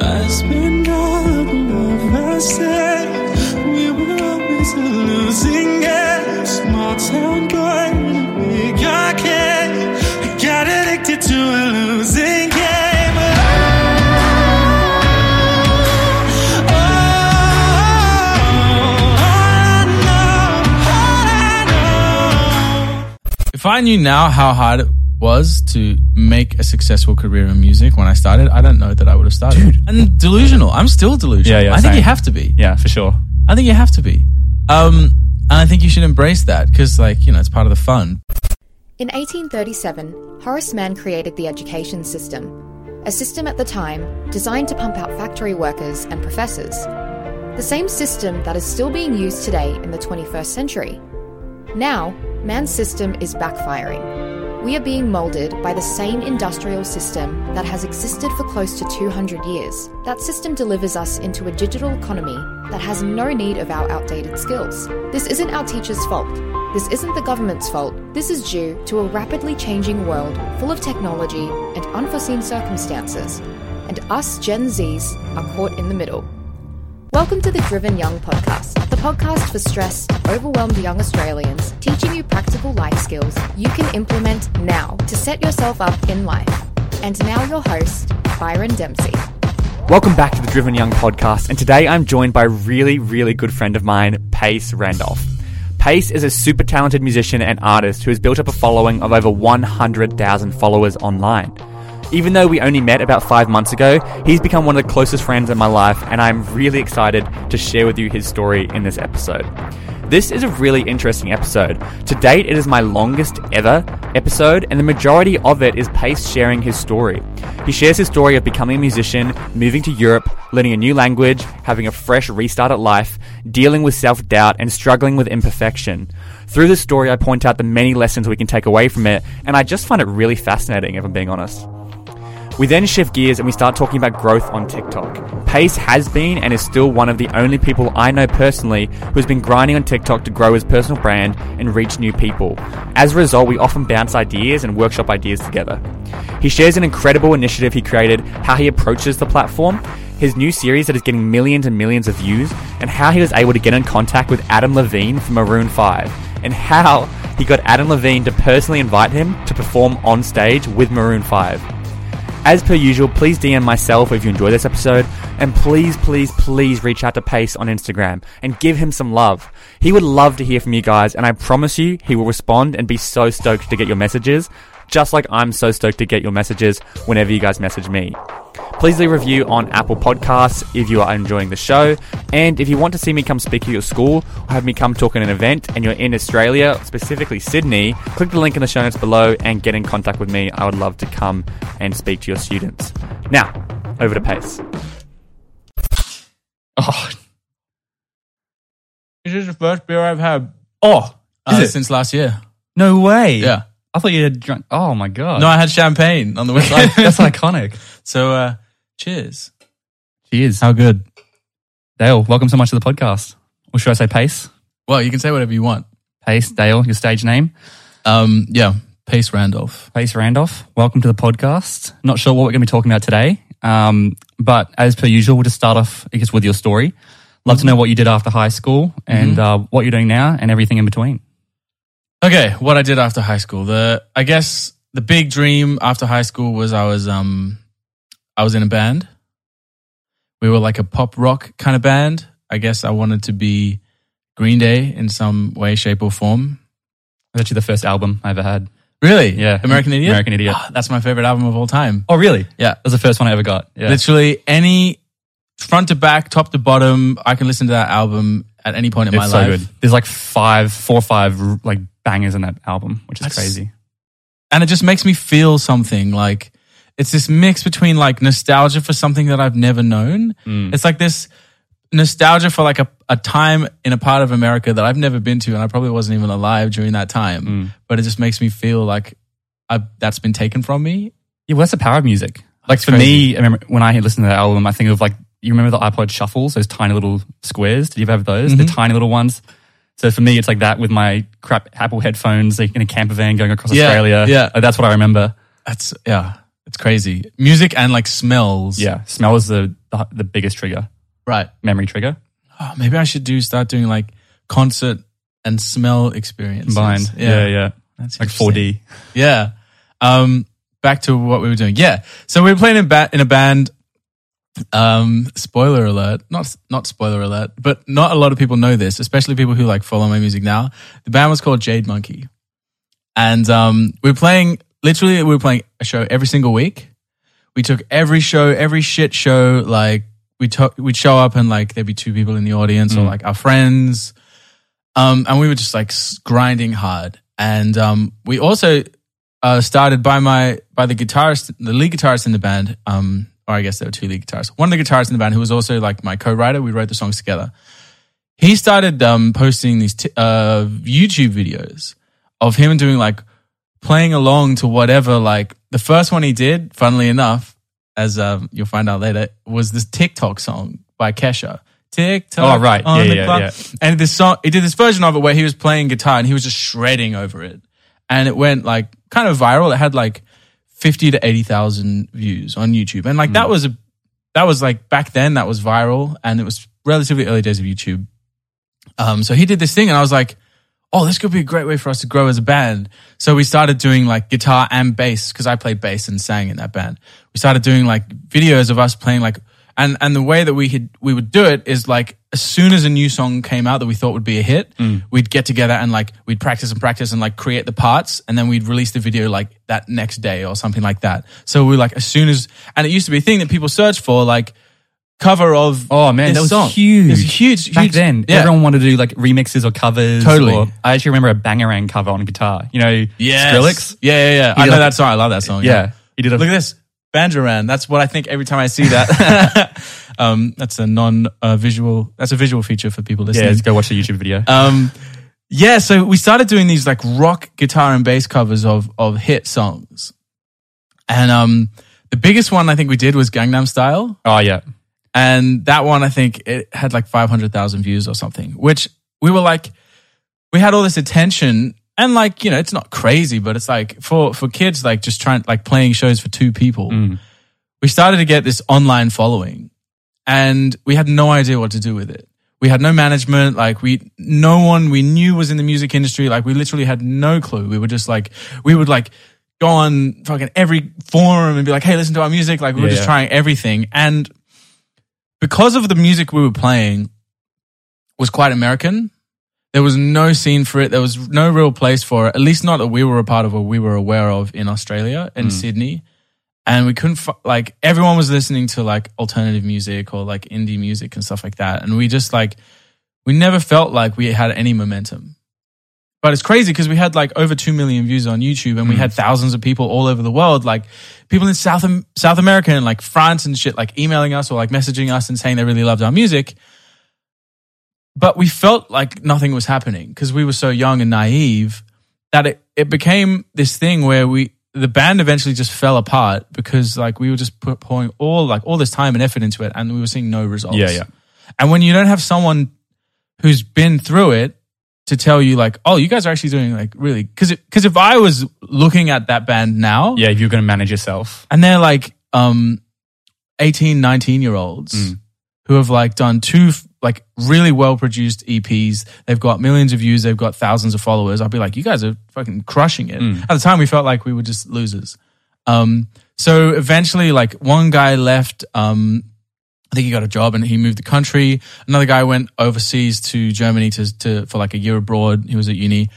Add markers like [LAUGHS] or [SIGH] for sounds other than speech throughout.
I spent all. We were always a losing. Small town boy got addicted to a losing game. Oh, oh, oh, oh, oh know. If I knew now how hard it was to make a successful career in music when I started, I don't know that I would have started. And delusional. I'm still delusional. Yeah, yeah, I think same. you have to be. Yeah, for sure. I think you have to be. Um, and I think you should embrace that because, like, you know, it's part of the fun. In 1837, Horace Mann created the education system, a system at the time designed to pump out factory workers and professors. The same system that is still being used today in the 21st century. Now, Mann's system is backfiring. We are being moulded by the same industrial system that has existed for close to 200 years. That system delivers us into a digital economy that has no need of our outdated skills. This isn't our teachers' fault. This isn't the government's fault. This is due to a rapidly changing world full of technology and unforeseen circumstances. And us Gen Zs are caught in the middle. Welcome to the Driven Young Podcast, the podcast for stressed, overwhelmed young Australians, teaching you practical life skills you can implement now to set yourself up in life. And now, your host, Byron Dempsey. Welcome back to the Driven Young podcast, and today I'm joined by a really, really good friend of mine, Pace Randolph. Pace is a super talented musician and artist who has built up a following of over 100,000 followers online. Even though we only met about five months ago, he's become one of the closest friends in my life, and I'm really excited to share with you his story in this episode. This is a really interesting episode. To date, it is my longest ever episode, and the majority of it is Pace sharing his story. He shares his story of becoming a musician, moving to Europe, learning a new language, having a fresh restart at life, dealing with self doubt, and struggling with imperfection. Through this story, I point out the many lessons we can take away from it, and I just find it really fascinating, if I'm being honest. We then shift gears and we start talking about growth on TikTok. Pace has been and is still one of the only people I know personally who has been grinding on TikTok to grow his personal brand and reach new people. As a result, we often bounce ideas and workshop ideas together. He shares an incredible initiative he created, how he approaches the platform, his new series that is getting millions and millions of views, and how he was able to get in contact with Adam Levine from Maroon 5, and how he got Adam Levine to personally invite him to perform on stage with Maroon 5. As per usual, please DM myself if you enjoy this episode, and please, please, please reach out to Pace on Instagram and give him some love. He would love to hear from you guys, and I promise you he will respond and be so stoked to get your messages, just like I'm so stoked to get your messages whenever you guys message me. Please leave a review on Apple Podcasts if you are enjoying the show. And if you want to see me come speak at your school or have me come talk at an event and you're in Australia, specifically Sydney, click the link in the show notes below and get in contact with me. I would love to come and speak to your students. Now, over to Pace. Oh. This is the first beer I've had Oh, uh, it? since last year. No way. Yeah. I thought you had drunk. Oh my God. No, I had champagne on the way. [LAUGHS] That's iconic. [LAUGHS] so, uh, cheers. Cheers. How good? Dale, welcome so much to the podcast. Or should I say Pace? Well, you can say whatever you want. Pace, Dale, your stage name. Um, yeah, Pace Randolph. Pace Randolph, welcome to the podcast. Not sure what we're going to be talking about today, um, but as per usual, we'll just start off, I guess, with your story. Love to know what you did after high school and uh, what you're doing now and everything in between. Okay, what I did after high school. The I guess the big dream after high school was I was um I was in a band. We were like a pop rock kind of band. I guess I wanted to be Green Day in some way, shape, or form. That's actually the first album I ever had. Really? Yeah. American Idiot. American Idiot. Ah, that's my favorite album of all time. Oh, really? Yeah. That was the first one I ever got. Yeah. Literally any front to back, top to bottom, I can listen to that album at any point in it's my so life. good. There's like five, four or five like bangers in that album, which is That's- crazy. and it just makes me feel something like it's this mix between like nostalgia for something that I've never known. Mm. It's like this nostalgia for like a, a time in a part of America that I've never been to, and I probably wasn't even alive during that time. Mm. But it just makes me feel like I've, that's been taken from me. Yeah, well, that's the power of music. Like That's for crazy. me, I remember when I listened to that album, I think of like you remember the iPod shuffles, those tiny little squares. Did you ever have those? The Mhm. tiny little ones. So for me, it's like that with my crap Apple headphones, like in a camper van going across Yeah, Australia. yeah. Like, that's what I remember. That's yeah. It's crazy. Music and like smells. Yeah, smell is the, the the biggest trigger, Right. memory trigger. Oh, maybe I should do start doing like concert and smell experience Combined. Yeah, yeah. That's Like 4D. Yeah. Um, back to what we were doing. Yeah. So we were playing in, ba- in a band. Um, spoiler alert, not, not spoiler alert, but not a lot of people know this, especially people who like follow my music now. The band was called Jade Monkey. And, um, we were playing, literally, we were playing a show every single week. We took every show, every shit show, like, we took, we'd show up and like, there'd be two people in the audience or like our friends. Um, and we were just like grinding hard. And um, we also uh, started by my by the guitarist, the lead guitarist in the band. Um, or I guess there were two lead guitarists. One of the guitarists in the band who was also like my co-writer. We wrote the songs together. He started um, posting these t- uh, YouTube videos of him doing like playing along to whatever. Like the first one he did, funnily enough, as um, you'll find out later, was this TikTok song by Kesha. TikTok. Oh, right. on Yeah, the yeah, yeah. And this song, he did this version of it where he was playing guitar and he was just shredding over it, and it went like kind of viral. It had like fifty to eighty thousand views on YouTube, and like that was a that was like back then that was viral, and it was relatively early days of YouTube. Um, so he did this thing, and I was like, "Oh, this could be a great way for us to grow as a band." So we started doing like guitar and bass because I played bass and sang in that band. We started doing like videos of us playing like, and and the way that we had we would do it is like as soon as a new song came out that we thought would be a hit, mm. we'd get together and like we'd practice and practice and like create the parts, and then we'd release the video like that next day or something like that. So we like as soon as, and it used to be a thing that people search for like cover of Oh man, that was song. huge. It was huge, Back huge. then, Yeah. everyone wanted to do like remixes or covers. Totally. or- I actually remember a Bangarang cover on guitar. You know, Yes. Skrillex. Yeah, yeah, yeah. I know a- that song. I love that song. Yeah, he did a Look at this. Banjoran. That's what I think every time I see that. [LAUGHS] um, that's a non uh, visual, that's a visual feature for people yeah. listening. Let's go watch the YouTube video. Um, yeah, so we started doing these like rock guitar and bass covers of of hit songs. And um, the biggest one I think we did was Gangnam Style. oh yeah, And that one, I think it had like 500,000 views or something, which we were like, we had all this attention. And like, you know, it's not crazy, but it's like for, for kids, like just trying, like playing shows for two people, mm. we started to get this online following and we had no idea what to do with it. We had no management, like we, no one we knew was in the music industry. Like we literally had no clue. We were just like, we would like go on fucking every forum and be like, hey, listen to our music. Like we were Yeah, just yeah. trying everything. And because of the music we were playing was quite American. There was no scene for it. There was no real place for it. At least not that we were a part of or we were aware of in Australia Hmm. in Sydney. And we couldn't like everyone was listening to like alternative music or like indie music and stuff like that. And we just like we never felt like we had any momentum. But it's crazy because we had like over 2 million views on YouTube and we had thousands of people all over the world, like people in South, South America and like France and shit, like emailing us or like messaging us and saying they really loved our music. But we felt like nothing was happening because we were so young and naive that it, it became this thing where we, the band eventually just fell apart because like we were just put, pouring all like all this time and effort into it and we were seeing no results. Yeah, yeah. And when you don't have someone who's been through it to tell you like, oh, you guys are actually doing like really because because if I was looking at that band now, yeah. You're going to manage yourself, and they're like um 18, 19 year olds who have like done two like really well produced EPs. They've got millions of views. They've got thousands of followers. I'll be like, you guys are fucking crushing it. At the time, we felt like we were just losers. Um, so eventually, like one guy left. Um, I think he got a job and he moved the country. Another guy went overseas to Germany to, to for like a year abroad. He was at uni,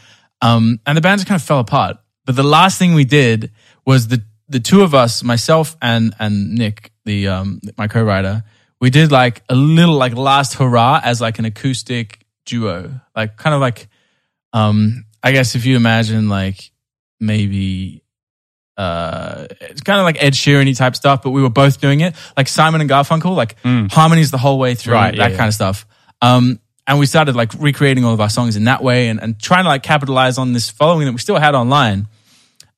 um, and the band just kind of fell apart. But the last thing we did was the the two of us, myself and and Nick, the um, my co-writer, we did like a little like last hurrah as like an acoustic duo, like kind of like, um, I guess if you imagine like maybe uh, it's kind of like Ed Sheeran type stuff, but we were both doing it like Simon and Garfunkel, like harmonies the whole way through, Right, that yeah. kind of stuff. Um, and we started like recreating all of our songs in that way and, and trying to like capitalize on this following that we still had online.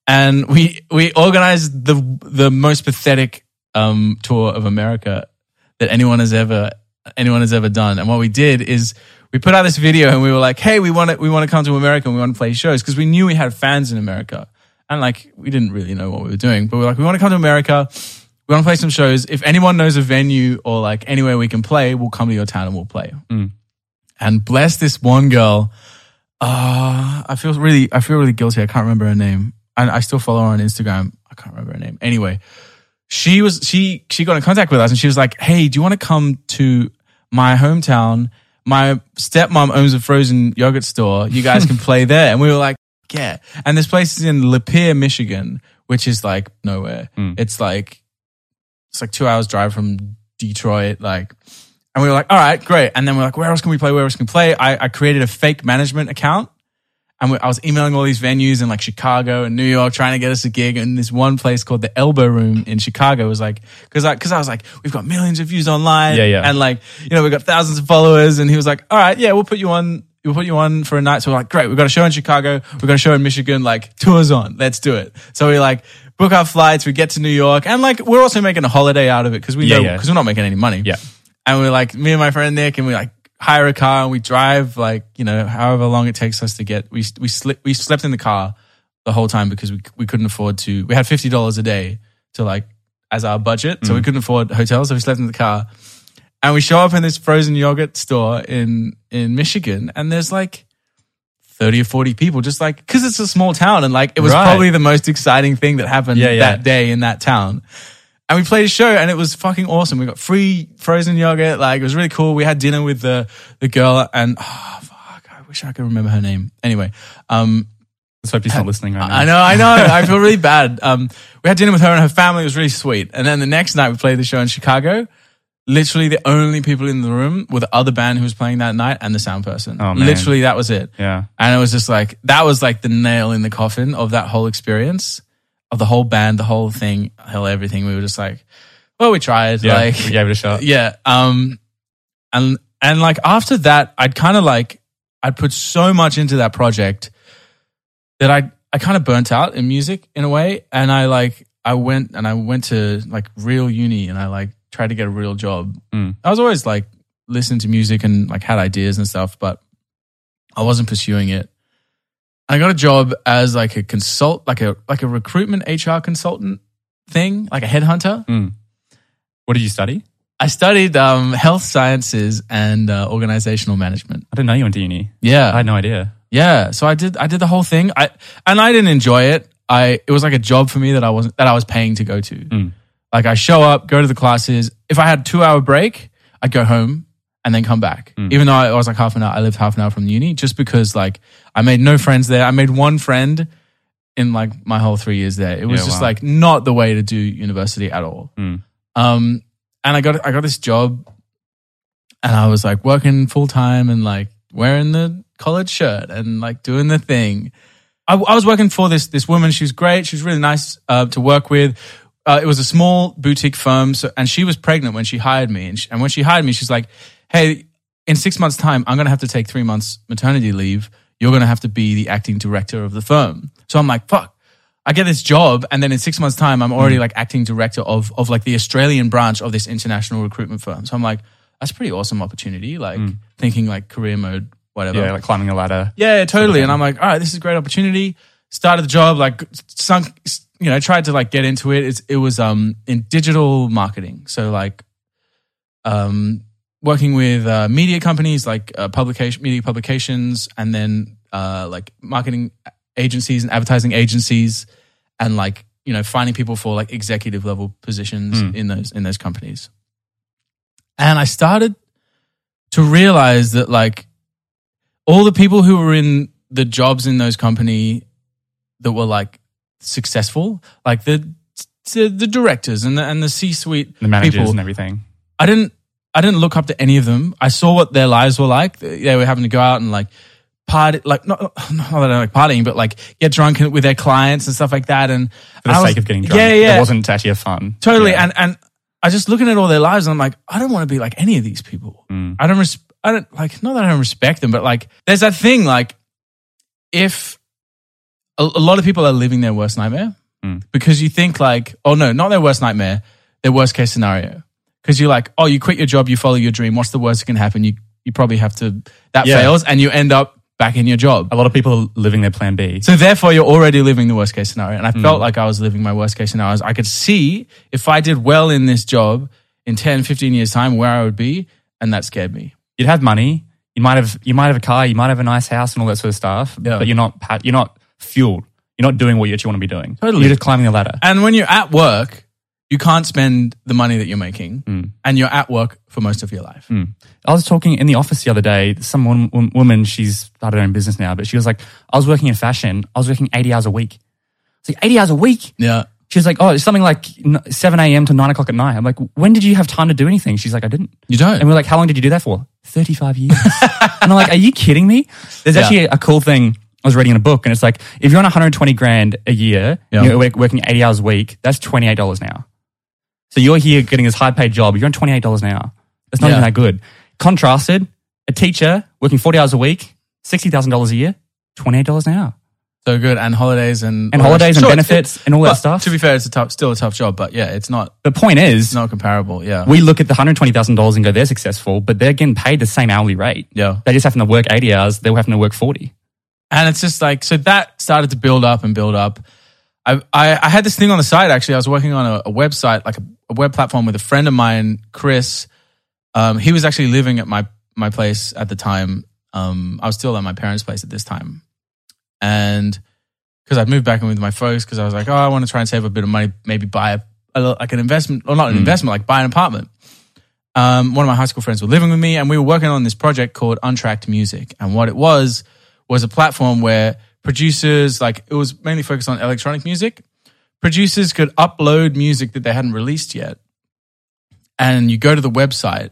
And we we organized the the most pathetic um, tour of America that anyone has ever anyone has ever done. And what we did is we put out this video and we were like, "Hey, we want to we want to come to America and we want to play shows because we knew we had fans in America." and like we didn't really know what we were doing, but we are like, we want to come to America. We want to play some shows. If anyone knows a venue or like anywhere we can play, we'll come to your town and we'll play. Mm. And bless this one girl. Uh, I feel really, I feel really guilty. I can't remember her name, and I still follow her on Instagram. I can't remember her name. Anyway, she was she she got in contact with us, and she was like, "Hey, do you want to come to my hometown? My stepmom owns a frozen yogurt store. You guys can [LAUGHS] play there." And we were like, "Yeah." And this place is in Lapeer, Michigan, which is like nowhere. Mm. It's like it's like two hours drive from Detroit, like. And we were like, all right, great. And then we're like, where else can we play? Where else can we play? I, I created a fake management account and we, I was emailing all these venues in like Chicago and New York trying to get us a gig. And this one place called the Elbo Room in Chicago was like, cause I, cause I was like, we've got millions of views online. Yeah, yeah. And like, you know, we've got thousands of followers. And he was like, all right, yeah, we'll put you on. We'll put you on for a night. So we're like, great. We've got a show in Chicago. We've got a show in Michigan. Like tours on. Let's do it. So we like book our flights. We get to New York and like, we're also making a holiday out of it because we Yeah, know, yeah. because we're not making any money. Yeah. And we're like, me and my friend Nick, and we're like hire a car and we drive like, you know, however long it takes us to get, we, we slept, we slept in the car the whole time because we, we couldn't afford to, we had $50 a day to like, as our budget. So we mm. couldn't afford hotels. So we slept in the car and we show up in this frozen yogurt store in, in Michigan and there's like 30 or 40 people just like, cause it's a small town and like, it was Right. probably the most exciting thing that happened Yeah, yeah. that day in that town. And we played a show and it was fucking awesome. We got free frozen yogurt. Like it was really cool. We had dinner with the, the girl and oh fuck, I wish I could remember her name. Anyway, um, Let's hope he's not listening right now. I know, I know. [LAUGHS] I feel really bad. Um, we had dinner with her and her family. It was really sweet. And then the next night we played the show in Chicago. Literally the only people in the room were the other band who was playing that night and the sound person. Oh, man. Literally that was it. Yeah. And it was just like, that was like the nail in the coffin of that whole experience, of the whole band, the whole thing, hell, everything. We were just like, well, we tried. Yeah. Like, we gave it a shot. [LAUGHS] yeah. Um, and, and like after that, I'd kind of like, I'd put so much into that project that I, I kind of burnt out in music in a way. And I like, I went and I went to like real uni and I like tried to get a real job. Mm. I was always like listening to music and like had ideas and stuff, but I wasn't pursuing it. I got a job as like a consult, like a like a recruitment HR consultant thing, like a headhunter. Mm. What did you study? I studied um, health sciences and uh, organizational management. I didn't know you went to uni. Yeah, I had no idea. yeah. So I did. I did the whole thing. I and I didn't enjoy it. I it was like a job for me that I wasn't that I was paying to go to. Mm. Like I show up, go to the classes. If I had two hour break, I'd go home and then come back. Mm. Even though I was like half an hour, I lived half an hour from the uni, just because like I made no friends there. I made one friend in like my whole three years there. It was Yeah, just wow. like not the way to do university at all. Mm. Um, and I got I got this job, and I was like working full time and like wearing the collared shirt and like doing the thing. I, I was working for this this woman. She was great. She was really nice uh, to work with. Uh, it was a small boutique firm, so and she was pregnant when she hired me. And, she, and when she hired me, she's like, "Hey, in six months' time, I'm going to have to take three months maternity leave. You're going to have to be the acting director of the firm." So I'm like, "Fuck." I get this job, and then in six months' time, I'm already like acting director of of like the Australian branch of this international recruitment firm. So I'm like, that's a pretty awesome opportunity. Like thinking like career mode, whatever. Yeah, like climbing a ladder. Yeah, yeah, totally. And I'm like, all right, this is a great opportunity. Started the job, like sunk, you know, tried to like get into it. It's, it was um in digital marketing, so like um working with uh, media companies like uh, publication media publications, and then uh like marketing agencies and advertising agencies, and like you know finding people for like executive level positions Mm. in those in those companies. And I started to realize that like all the people who were in the jobs in those company that were like successful, like the the, the directors and the and the C suite The managers people, and everything. I didn't I didn't look up to any of them. I saw what their lives were like. They were having to go out and like party, like not not that I like partying, but like get drunk with their clients and stuff like that. And For the I was- sake of getting drunk. Yeah, yeah, It wasn't actually fun. totally. Yeah. And and I just looking at all their lives, and I'm like, I don't want to be like any of these people. Mm. I don't. Res- I don't like. Not that I don't respect them, but like, there's that thing. Like, if a, a lot of people are living their worst nightmare Mm. because you think like, oh no, not their worst nightmare, their worst case scenario. Because you're like, oh, you quit your job, you follow your dream. What's the worst that can happen? You you probably have to that Yeah. fails, and you end up back in your job. A lot of people are living their plan B. So therefore, you're already living the worst case scenario. And I Hmm. felt like I was living my worst case scenario. I could see if I did well in this job in 10, 15 years time, where I would be. And that scared me. You'd have money. You might have you might have a car. You might have a nice house and all that sort of stuff. Yeah. But you're not you're not fueled. You're not doing what you actually want to be doing. Totally. You're just climbing the ladder. And when you're at work, you can't spend the money that you're making. Hmm. And you're at work for most of your life. I was talking in the office the other day. Some wom- wom- woman, she's started her own business now, but she was like, I was working in fashion. I was working 80 hours a week. It's like 80 hours a week. Yeah. She was like, oh, it's something like 7 a.m. to 9 o'clock at night. I'm like, when did you have time to do anything? She's like, I didn't. You don't. And we're like, how long did you do that for? 35 years. [LAUGHS] and I'm like, are you kidding me? There's Yeah. actually a cool thing. I was reading in a book and it's like, if you're on 120 grand a year, Yeah. you're working 80 hours a week, that's $28 now. So you're here getting this high paid job. You're on $28 an hour. That's not Yeah. even that good. Contrasted, a teacher working 40 hours a week, $60,000 a year, $28 an hour. so good. And holidays and, And holidays and Sure, benefits and all that stuff. To be fair, it's a tough, still a tough job, but yeah, it's not, The point is, it's not comparable. Yeah. we look at the $120,000 and go, they're successful, but they're getting paid the same hourly rate. yeah. They just having to work 80 hours, they were having to work 40. And it's just like, so that started to build up and build up. I, I, I had this thing on the side actually. I was working on a, a website, like a, a web platform with a friend of mine, Chris. Um, he was actually living at my, my place at the time. Um, I was still at my parents' place at this time. And because I'd moved back in with my folks, because I was like, oh, I want to try and save a bit of money, maybe buy a, a like an investment, or not an investment, like buy an apartment. Um, one of my high school friends were living with me, and we were working on this project called Untracked Music. And what it was was a platform where producers, like it was mainly focused on electronic music, producers could upload music that they hadn't released yet. And you go to the website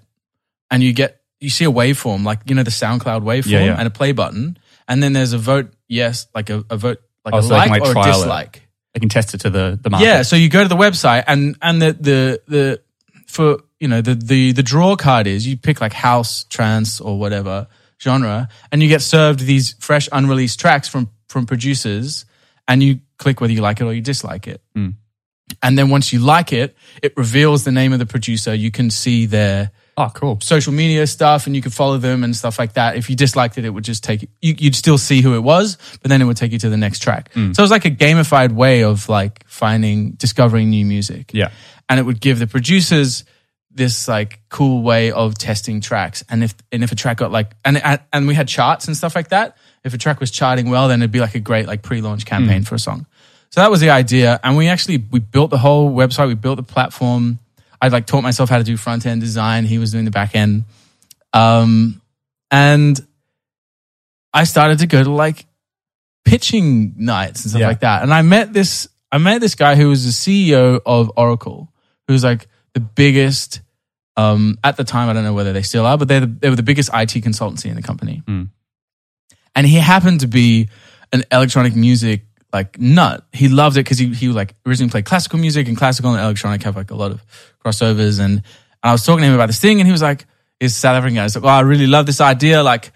and you get, you see a waveform, like, you know, the SoundCloud waveform Yeah, yeah. and a play button. And then there's a vote yes, like a, a vote, like Oh, a so like or a trial it. dislike. They can test it to the, the market. Yeah, so you go to the website and and the the the for you know the the the draw card is you pick like house, trance or whatever genre and you get served these fresh unreleased tracks from from producers and you click whether you like it or you dislike it. Hmm. And then once you like it, it reveals the name of the producer. You can see their Oh, cool. social media stuff and you could follow them and stuff like that. If you disliked it, it would just take you, you'd still see who it was, but then it would take you to the next track. Hmm. So it was like a gamified way of like finding, discovering new music. Yeah. And it would give the producers this like cool way of testing tracks. And if, and if a track got like, and, and- and we had charts and stuff like that. If a track was charting well, then it'd be like a great like pre-launch hmm. campaign for a song. So that was the idea. And we actually, we built the whole website. We built the platform. I like taught myself how to do front end design. He was doing the back end. Um, and I started to go to like pitching nights and stuff Yeah. like that. And I met this, I met this guy who was the CEO of Oracle, who was like the biggest, um, at the time, I don't know whether they still are, but they're the, they were the biggest IT consultancy in the company. And he happened to be an electronic music like nut. He loved it because he he like originally played classical music and classical and electronic have like a lot of crossovers. And, and I was talking to him about this thing, and he was like, "He's a South African guy." He's like, "Oh, I really love this idea. Like,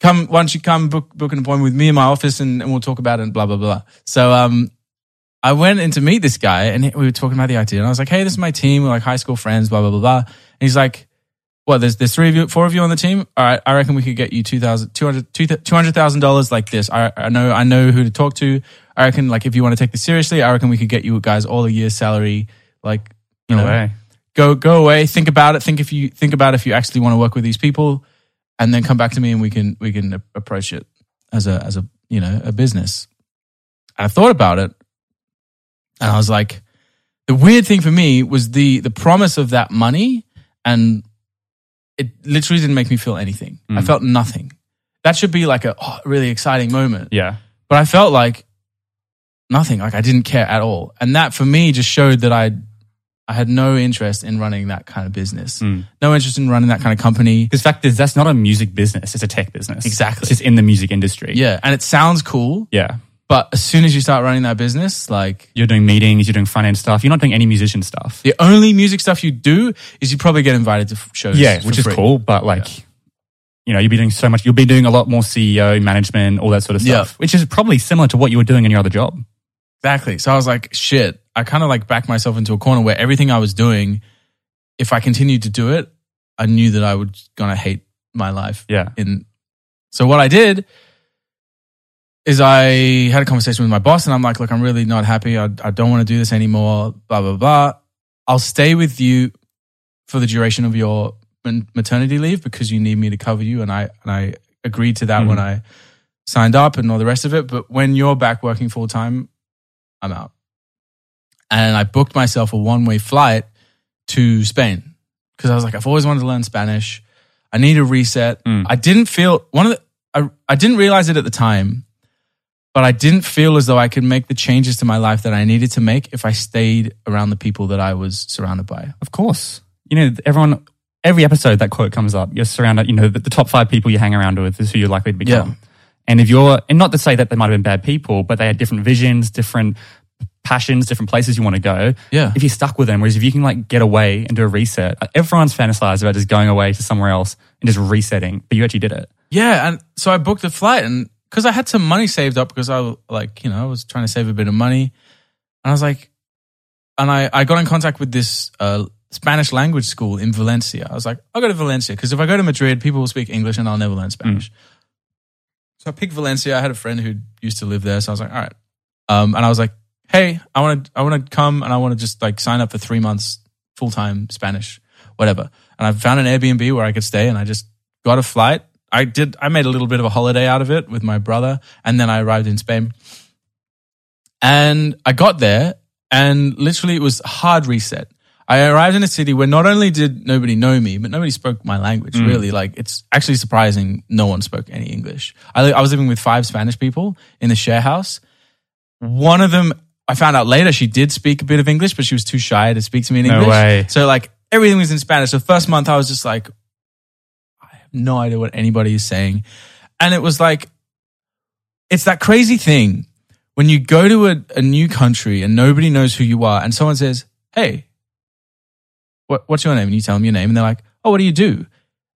come why don't you come book book an appointment with me in my office and, and we'll talk about it and blah blah blah." So um, I went in to meet this guy, and we were talking about the idea, and I was like, "Hey, this is my team. We're like high school friends, blah blah blah blah." And he's like. Well, there's there's three of you, four of you on the team. All right, I reckon we could get you two thousand, two hundred, two hundred thousand dollars like this. I, I know I know who to talk to. I reckon like if you want to take this seriously, I reckon we could get you guys all a year's salary. Like you No know, way. go go away, think about it. Think if you think about if you actually want to work with these people, and then come back to me and we can we can approach it as a as a you know a business. And I thought about it, and I was like, the weird thing for me was the the promise of that money, and it literally didn't make me feel anything. I mm. felt nothing. That should be like a oh, really exciting moment Yeah. but I felt like nothing. Like I didn't care at all, and that for me just showed that I, I had no interest in running that kind of business. Mm. No interest in running that kind of company. Because fact is, that's not a music business. It's a tech business. Exactly. It's just in the music industry. Yeah, and it sounds cool, Yeah. but as soon as you start running that business, like You're doing meetings, you're doing front end stuff. You're not doing any musician stuff. the only music stuff you do is you probably get invited to shows. Yeah, which is free. cool. But like, you know, you'll be doing so much. You'll be doing a lot more CEO management, all that sort of Yeah. stuff, which is probably similar to what you were doing in your other job. Exactly. So I was like, shit. I kind of like backed myself into a corner where everything I was doing, if I continued to do it, I knew that I was gonna hate my life. Yeah. In so what I did is I had a conversation with my boss and I'm like, look, I'm really not happy. I, I don't want to do this anymore. Blah, blah, blah. I'll stay with you for the duration of your maternity leave because you need me to cover you. And I, and I agreed to that mm-hmm. when I signed up and all the rest of it. But when you're back working full time, I'm out. And I booked myself a one way flight to Spain because I was like, I've always wanted to learn Spanish. I need a reset. Mm. I didn't feel one of the, I, I didn't realize it at the time, but I didn't feel as though I could make the changes to my life that I needed to make if I stayed around the people that I was surrounded by. Of course. You know, everyone, every episode that quote comes up, you're surrounded, you know, the, the top five people you hang around with is who you're likely to become. Yeah. And if you're, and not to say that they might have been bad people, but they had different visions, different passions, different places you want to go. Yeah. If you're stuck with them, whereas if you can like get away and do a reset, everyone's fantasized about just going away to somewhere else and just resetting, but you actually did it. Yeah, and so I booked a flight, and because I had some money saved up, because I like you know I was trying to save a bit of money, and I was like, and I I got in contact with this uh, Spanish language school in Valencia. I was like, I'll go to Valencia because if I go to Madrid, people will speak English, and I'll never learn Spanish. So I picked Valencia. I had a friend who used to live there, so I was like, all right, um, and I was like, hey, I want to I want to come and I want to just like sign up for three months full time Spanish, whatever. And I found an Airbnb where I could stay, and I just got a flight. I did. I made a little bit of a holiday out of it with my brother, and then I arrived in Spain. And I got there, and literally it was hard reset. I arrived in a city where not only did nobody know me, but nobody spoke my language. Mm. Really, like it's actually surprising. No one spoke any English. I, I was living with five Spanish people in a share house. One of them, I found out later, she did speak a bit of English, but she was too shy to speak to me in No English. way. So like everything was in Spanish. The first month, I was just like, I have no idea what anybody is saying, and it was like, it's that crazy thing when you go to a, a new country and nobody knows who you are, and someone says, "Hey, what, what's your name?" and you tell them your name, and they're like, "Oh, what do you do?"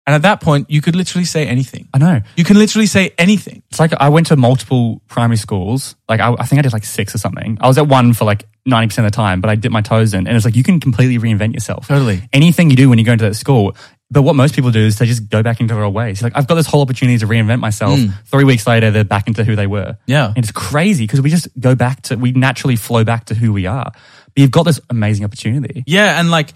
And at that point, you could literally say anything. I know. You can literally say anything. It's like I went to multiple primary schools. Like I, I think I did like six or something. I was at one for like 90% of the time, but I dipped my toes in. And it's like you can completely reinvent yourself. Totally. Anything you do when you go into that school. But what most people do is they just go back into their old ways. Like I've got this whole opportunity to reinvent myself. Mm. Three weeks later, they're back into who they were. Yeah. And it's crazy because we just go back to, we naturally flow back to who we are. But you've got this amazing opportunity. Yeah, and like,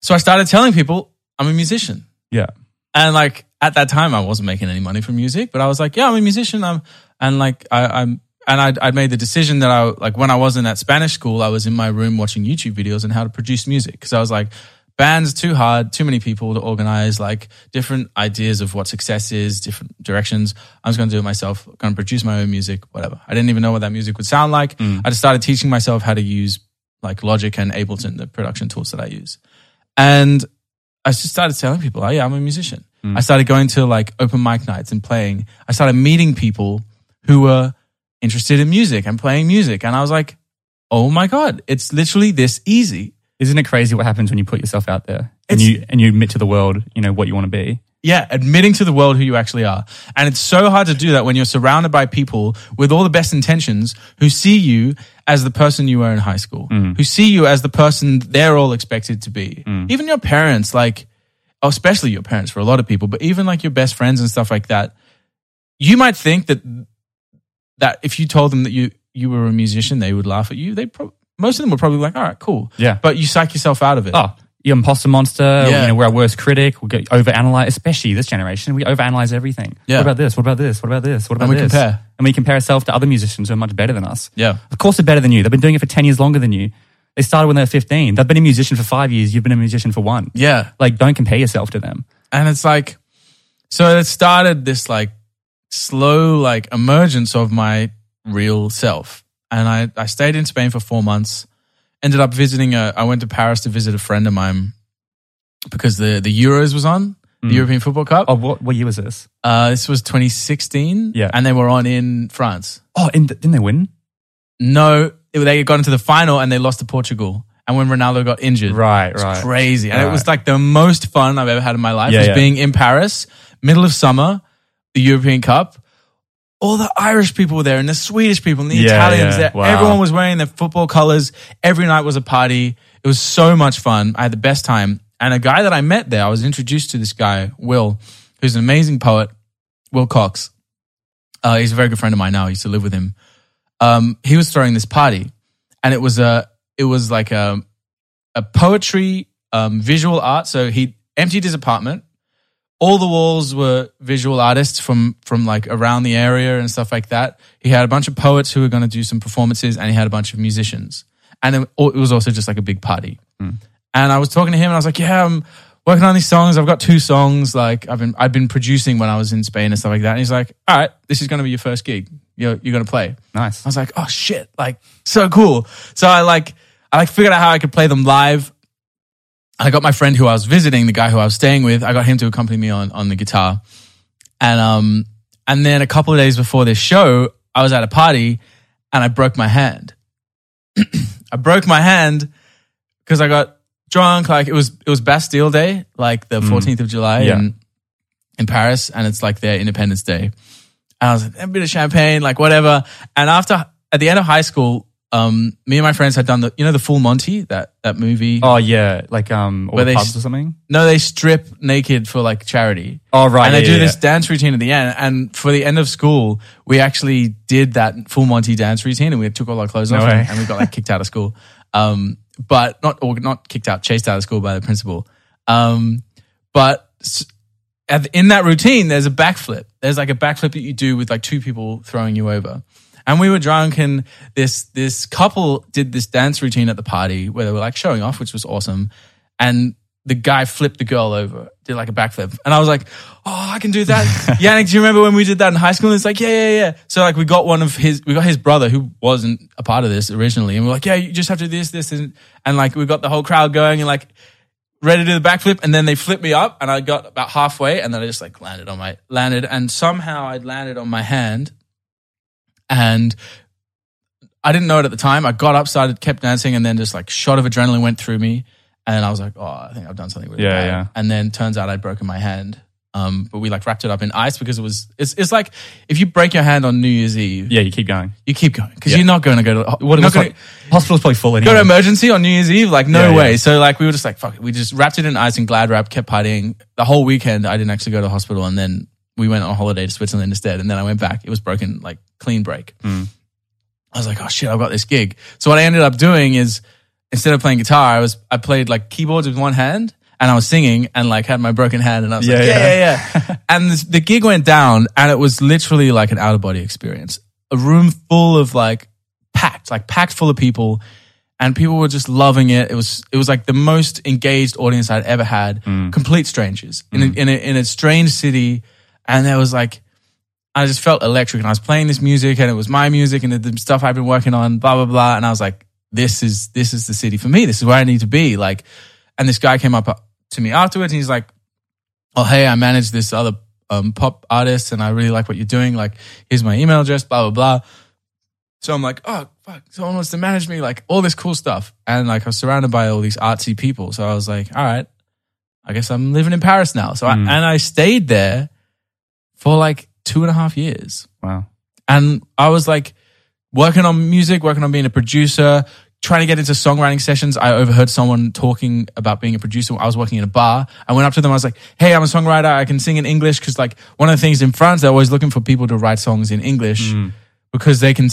so I started telling people I'm a musician. Yeah. And like at that time, I wasn't making any money from music, but I was like, yeah, I'm a musician. I'm, and like I, I'm, and I'd, I'd made the decision that I like when I was in that Spanish school, I was in my room watching YouTube videos on how to produce music because I was like, bands too hard, too many people to organize, like different ideas of what success is, different directions. I was going to do it myself, going to produce my own music, whatever. I didn't even know what that music would sound like. Mm. I just started teaching myself how to use like Logic and Ableton, the production tools that I use. And I just started telling people, oh yeah, I'm a musician. Mm. I started going to like open mic nights and playing. I started meeting people who were interested in music and playing music. And I was like, oh my God, it's literally this easy. Isn't it crazy what happens when you put yourself out there and It's- you, and you admit to the world, you know, what you want to be? Yeah, admitting to the world who you actually are. And it's so hard to do that when you're surrounded by people with all the best intentions who see you as the person you were in high school, mm-hmm. who see you as the person they're all expected to be. Mm. Even your parents, like, oh, especially your parents for a lot of people, but even like your best friends and stuff like that. You might think that that if you told them that you you were a musician, they would laugh at you. They pro- most of them were probably like, all right, cool. Yeah. But you psych yourself out of it. oh, you imposter monster. Yeah. You know, we're our worst critic. We go overanalyze, especially this generation. We overanalyze everything. Yeah. What about this? What about this? What about this? What about And we this? compare. And we compare ourselves to other musicians who are much better than us. Yeah. Of course, they're better than you. They've been doing it for 10 years longer than you. They started when they were 15. They've been a musician for five years. You've been a musician for one. Yeah. Like, don't compare yourself to them. and it's like so it started this like slow like emergence of my real self and i i stayed in spain for four months ended up visiting a i went to paris to visit a friend of mine because the the euros was on the european football cup Oh, what, what year was this? uh this was 2016 Yeah. and they were on in france Oh, and didn't they win? no it- they got into the final and they lost to portugal and when ronaldo got injured Right, it was right. crazy. And it was like the most fun I've ever had in my life Yeah, was yeah. being in Paris, middle of summer, the European Cup. All the Irish people were there and the Swedish people and the Yeah, Italians yeah. there. Wow. Everyone was wearing their football colors. Every night was a party. It was so much fun. I had the best time. And a guy that I met there, I was introduced to this guy, Will, who's an amazing poet, Will Cox. Uh, he's a very good friend of mine now. I used to live with him. Um, he was throwing this party, and it was a it was like a a poetry um, visual art. So he emptied his apartment. All the walls were visual artists from from like around the area and stuff like that. He had a bunch of poets who were going to do some performances, and he had a bunch of musicians. And it, it was also just like a big party. Hmm. And I was talking to him, and I was like, "Yeah, I'm working on these songs. I've got two songs. Like I've been I've been producing when I was in Spain and stuff like that." And he's like, "All right, this is going to be your first gig. You're you're going to play." Nice. I was like, "Oh shit! Like so cool." So I like I like figured out how I could play them live. I got my friend who I was visiting, the guy who I was staying with. I got him to accompany me on on the guitar, and um and then a couple of days before this show, I was at a party and I broke my hand. [CLEARS THROAT] I broke my hand because I got drunk. Like it was it was Bastille Day, like the fourteenth of July Yeah. in in Paris, and it's like their Independence Day. And I was like, a bit of champagne, like whatever. And after at the end of high school, um, me and my friends had done the you know the Full Monty that that movie. Oh yeah, like um, Where the they pubs or something. No, they strip naked for like charity. Oh right, and yeah, they do yeah, this yeah. dance routine at the end. And for the end of school, we actually did that full Monty dance routine, and we took all our clothes No off, way. and, we got like kicked out of school. Um, but not or not kicked out, chased out of school by the principal. Um, but in that routine, there's a backflip. There's like a backflip that you do with like two people throwing you over. And we were drunk, and this this couple did this dance routine at the party where they were like showing off, which was awesome. And the guy flipped the girl over, did like a backflip, and I was like, "Oh, I can do that." [LAUGHS] Yannick, do you remember when we did that in high school? And it's like, "Yeah, yeah, yeah." So like, we got one of his, we got his brother who wasn't a part of this originally, and we're like, "Yeah, you just have to do this, this, and, and like we got the whole crowd going, and like ready to do the backflip, and then they flipped me up, and I got about halfway, and then I just like landed on my landed, and somehow I'd landed on my hand, and I didn't know it at the time. I got up, started, kept dancing, and then just like shot of adrenaline went through me, and I was like, "Oh, I think I've done something really Yeah, bad." yeah. And then turns out I'd broken my hand. Um, but we like wrapped it up in ice because it was. It's, it's like if you break your hand on New Year's Eve, Yeah, you keep going. you keep going because Yeah. you're not going to go to What not gonna- like, hospital's probably full go anyway. to emergency on New Year's Eve? Like, no Yeah, way. So, like, we were just like, fuck it. We just wrapped it in ice and glad wrap, kept partying. The whole weekend, I didn't actually go to the hospital. And then we went on holiday to Switzerland instead. And then I went back. It was broken, like, clean break. Hmm. I was like, oh shit, I've got this gig. So, what I ended up doing is instead of playing guitar, I was, I played like keyboards with one hand. And I was singing and like had my broken hand and I was Yeah, like, yeah, yeah. yeah, yeah. [LAUGHS] and this, the gig went down and it was literally like an out of body experience. A room full of like packed, like packed full of people, and people were just loving it. It was it was like the most engaged audience I'd ever had. Complete strangers in a, in a in a strange city, and there was like I just felt electric, and I was playing this music, and it was my music, and the, the stuff I've been working on, blah blah blah, and I was like, this is this is the city for me. This is where I need to be. Like, and this guy came up to me afterwards, and he's like, oh hey, I manage this other um, pop artist, and I really like what you're doing. Like, here's my email address, blah blah blah. So I'm like, oh fuck, someone wants to manage me, like all this cool stuff, and like I was surrounded by all these artsy people. So I was like, all right, I guess I'm living in Paris now. So I, and I stayed there for like two and a half years, Wow. and I was like working on music, working on being a producer, trying to get into songwriting sessions. I overheard someone talking about being a producer. I was working in a bar. I went up to them. I was like, "Hey, I'm a songwriter. I can sing in English." Because like one of the things in France, they're always looking for people to write songs in English mm. because they can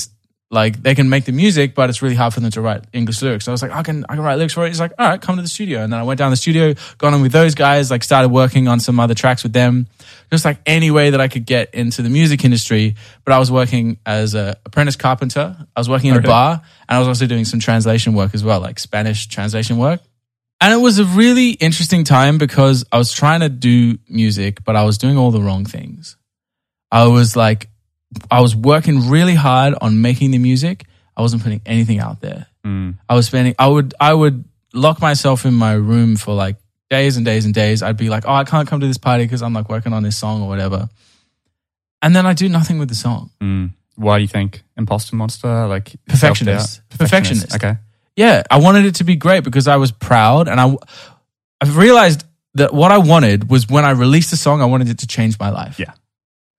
like they can make the music, but it's really hard for them to write English lyrics. So I was like, I can I can write lyrics for it. He's like, all right, come to the studio. And then I went down to the studio, got on with those guys, like started working on some other tracks with them, just like any way that I could get into the music industry. But I was working as a apprentice carpenter. I was working in Okay. a bar, and I was also doing some translation work as well, like Spanish translation work. And it was a really interesting time because I was trying to do music, but I was doing all the wrong things. I was like, I was working really hard on making the music. I wasn't putting anything out there. Mm. I was spending, I would, I would lock myself in my room for like days and days and days. I'd be like, oh, I can't come to this party because I'm like working on this song or whatever. And then I do nothing with the song. Mm. Why do you think imposter monster? Like Perfectionist. self-doubt? Perfectionist. Okay. Yeah, I wanted it to be great because I was proud and I, I've realized that what I wanted was when I released the song, I wanted it to change my life. Yeah.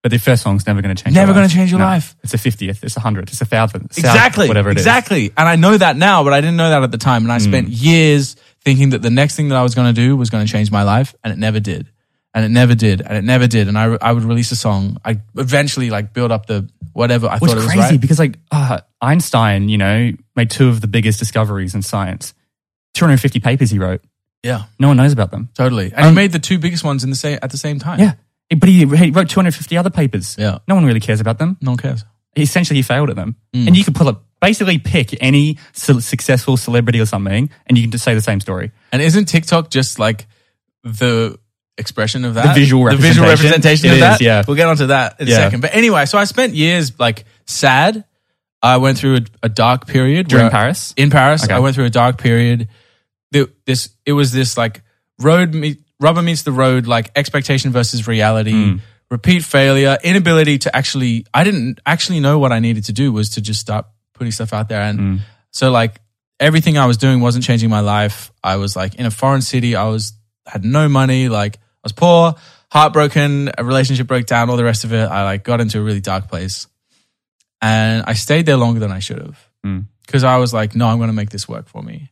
But the first song's never going to change. Never gonna change your No. life. It's a fiftieth. It's a hundredth. It's a thousandth. Exactly. Whatever it is. exactly. And I know that now, but I didn't know that at the time. And I spent years thinking that the next thing that I was going to do was going to change my life, and it never did. and it never did, and it never did. And I I would release a song. I eventually like build up the whatever I Which thought it was crazy right. because like uh, Einstein, you know, made two of the biggest discoveries in science. 250 papers he wrote. Yeah, No one knows about them. totally. And Um, he made the two biggest ones in the same at the same time. Yeah. But he, he wrote 250 other papers. Yeah. No one really cares about them. no one cares. Essentially, he failed at them. Mm. And you could pull up, basically pick any su- successful celebrity or something, and you can just say the same story. And isn't TikTok just like the expression of that? visual The visual representation? representation of It that? is, yeah. We'll get onto that in a second. But anyway, so I spent years like sad. I went through a, a dark period. During where- Paris? In Paris. Okay. I went through a dark period. The- This it was this like road meet, rubber meets the road, like expectation versus reality, Hmm. repeat failure, inability to actually I didn't actually know what I needed to do was to just start putting stuff out there. And Hmm. so like everything I was doing wasn't changing my life. I was like in a foreign city. I was had no money. Like I was poor, heartbroken. A relationship broke down. All the rest of it. I like got into a really dark place, and I stayed there longer than I should have Mm. because I was like, no, I'm going to make this work for me.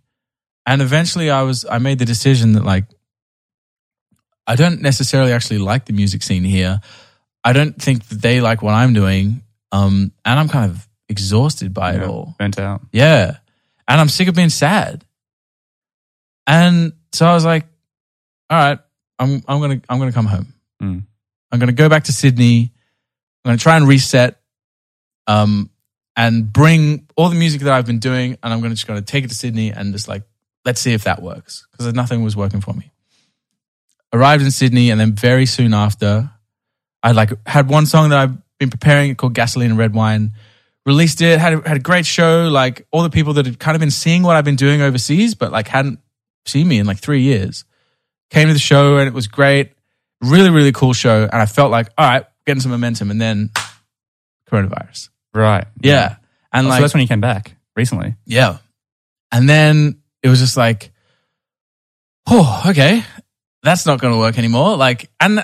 And eventually, I was I made the decision that like I don't necessarily actually like the music scene here. I don't think that they like what I'm doing, um, and I'm kind of exhausted by it all. Burnt out. Yeah. And I'm sick of being sad. And so I was like, all right, I'm I'm gonna I'm gonna come home. Mm. I'm gonna go back to Sydney. I'm gonna try and reset um and bring all the music that I've been doing and I'm gonna just gonna take it to Sydney and just like let's see if that works. Because nothing was working for me. Arrived in Sydney and then very soon after, I like had one song that I've been preparing called Gasoline and Red Wine. Released it had a, had a great show like all the people that had kind of been seeing what i've been doing overseas but like hadn't seen me in like three years. Came to the show and it was great. Really really cool show and i felt like all right getting some momentum and then coronavirus. Right. yeah. And Oh, like so that's when you came back recently. yeah. And then it was just like oh okay that's not going to work anymore like and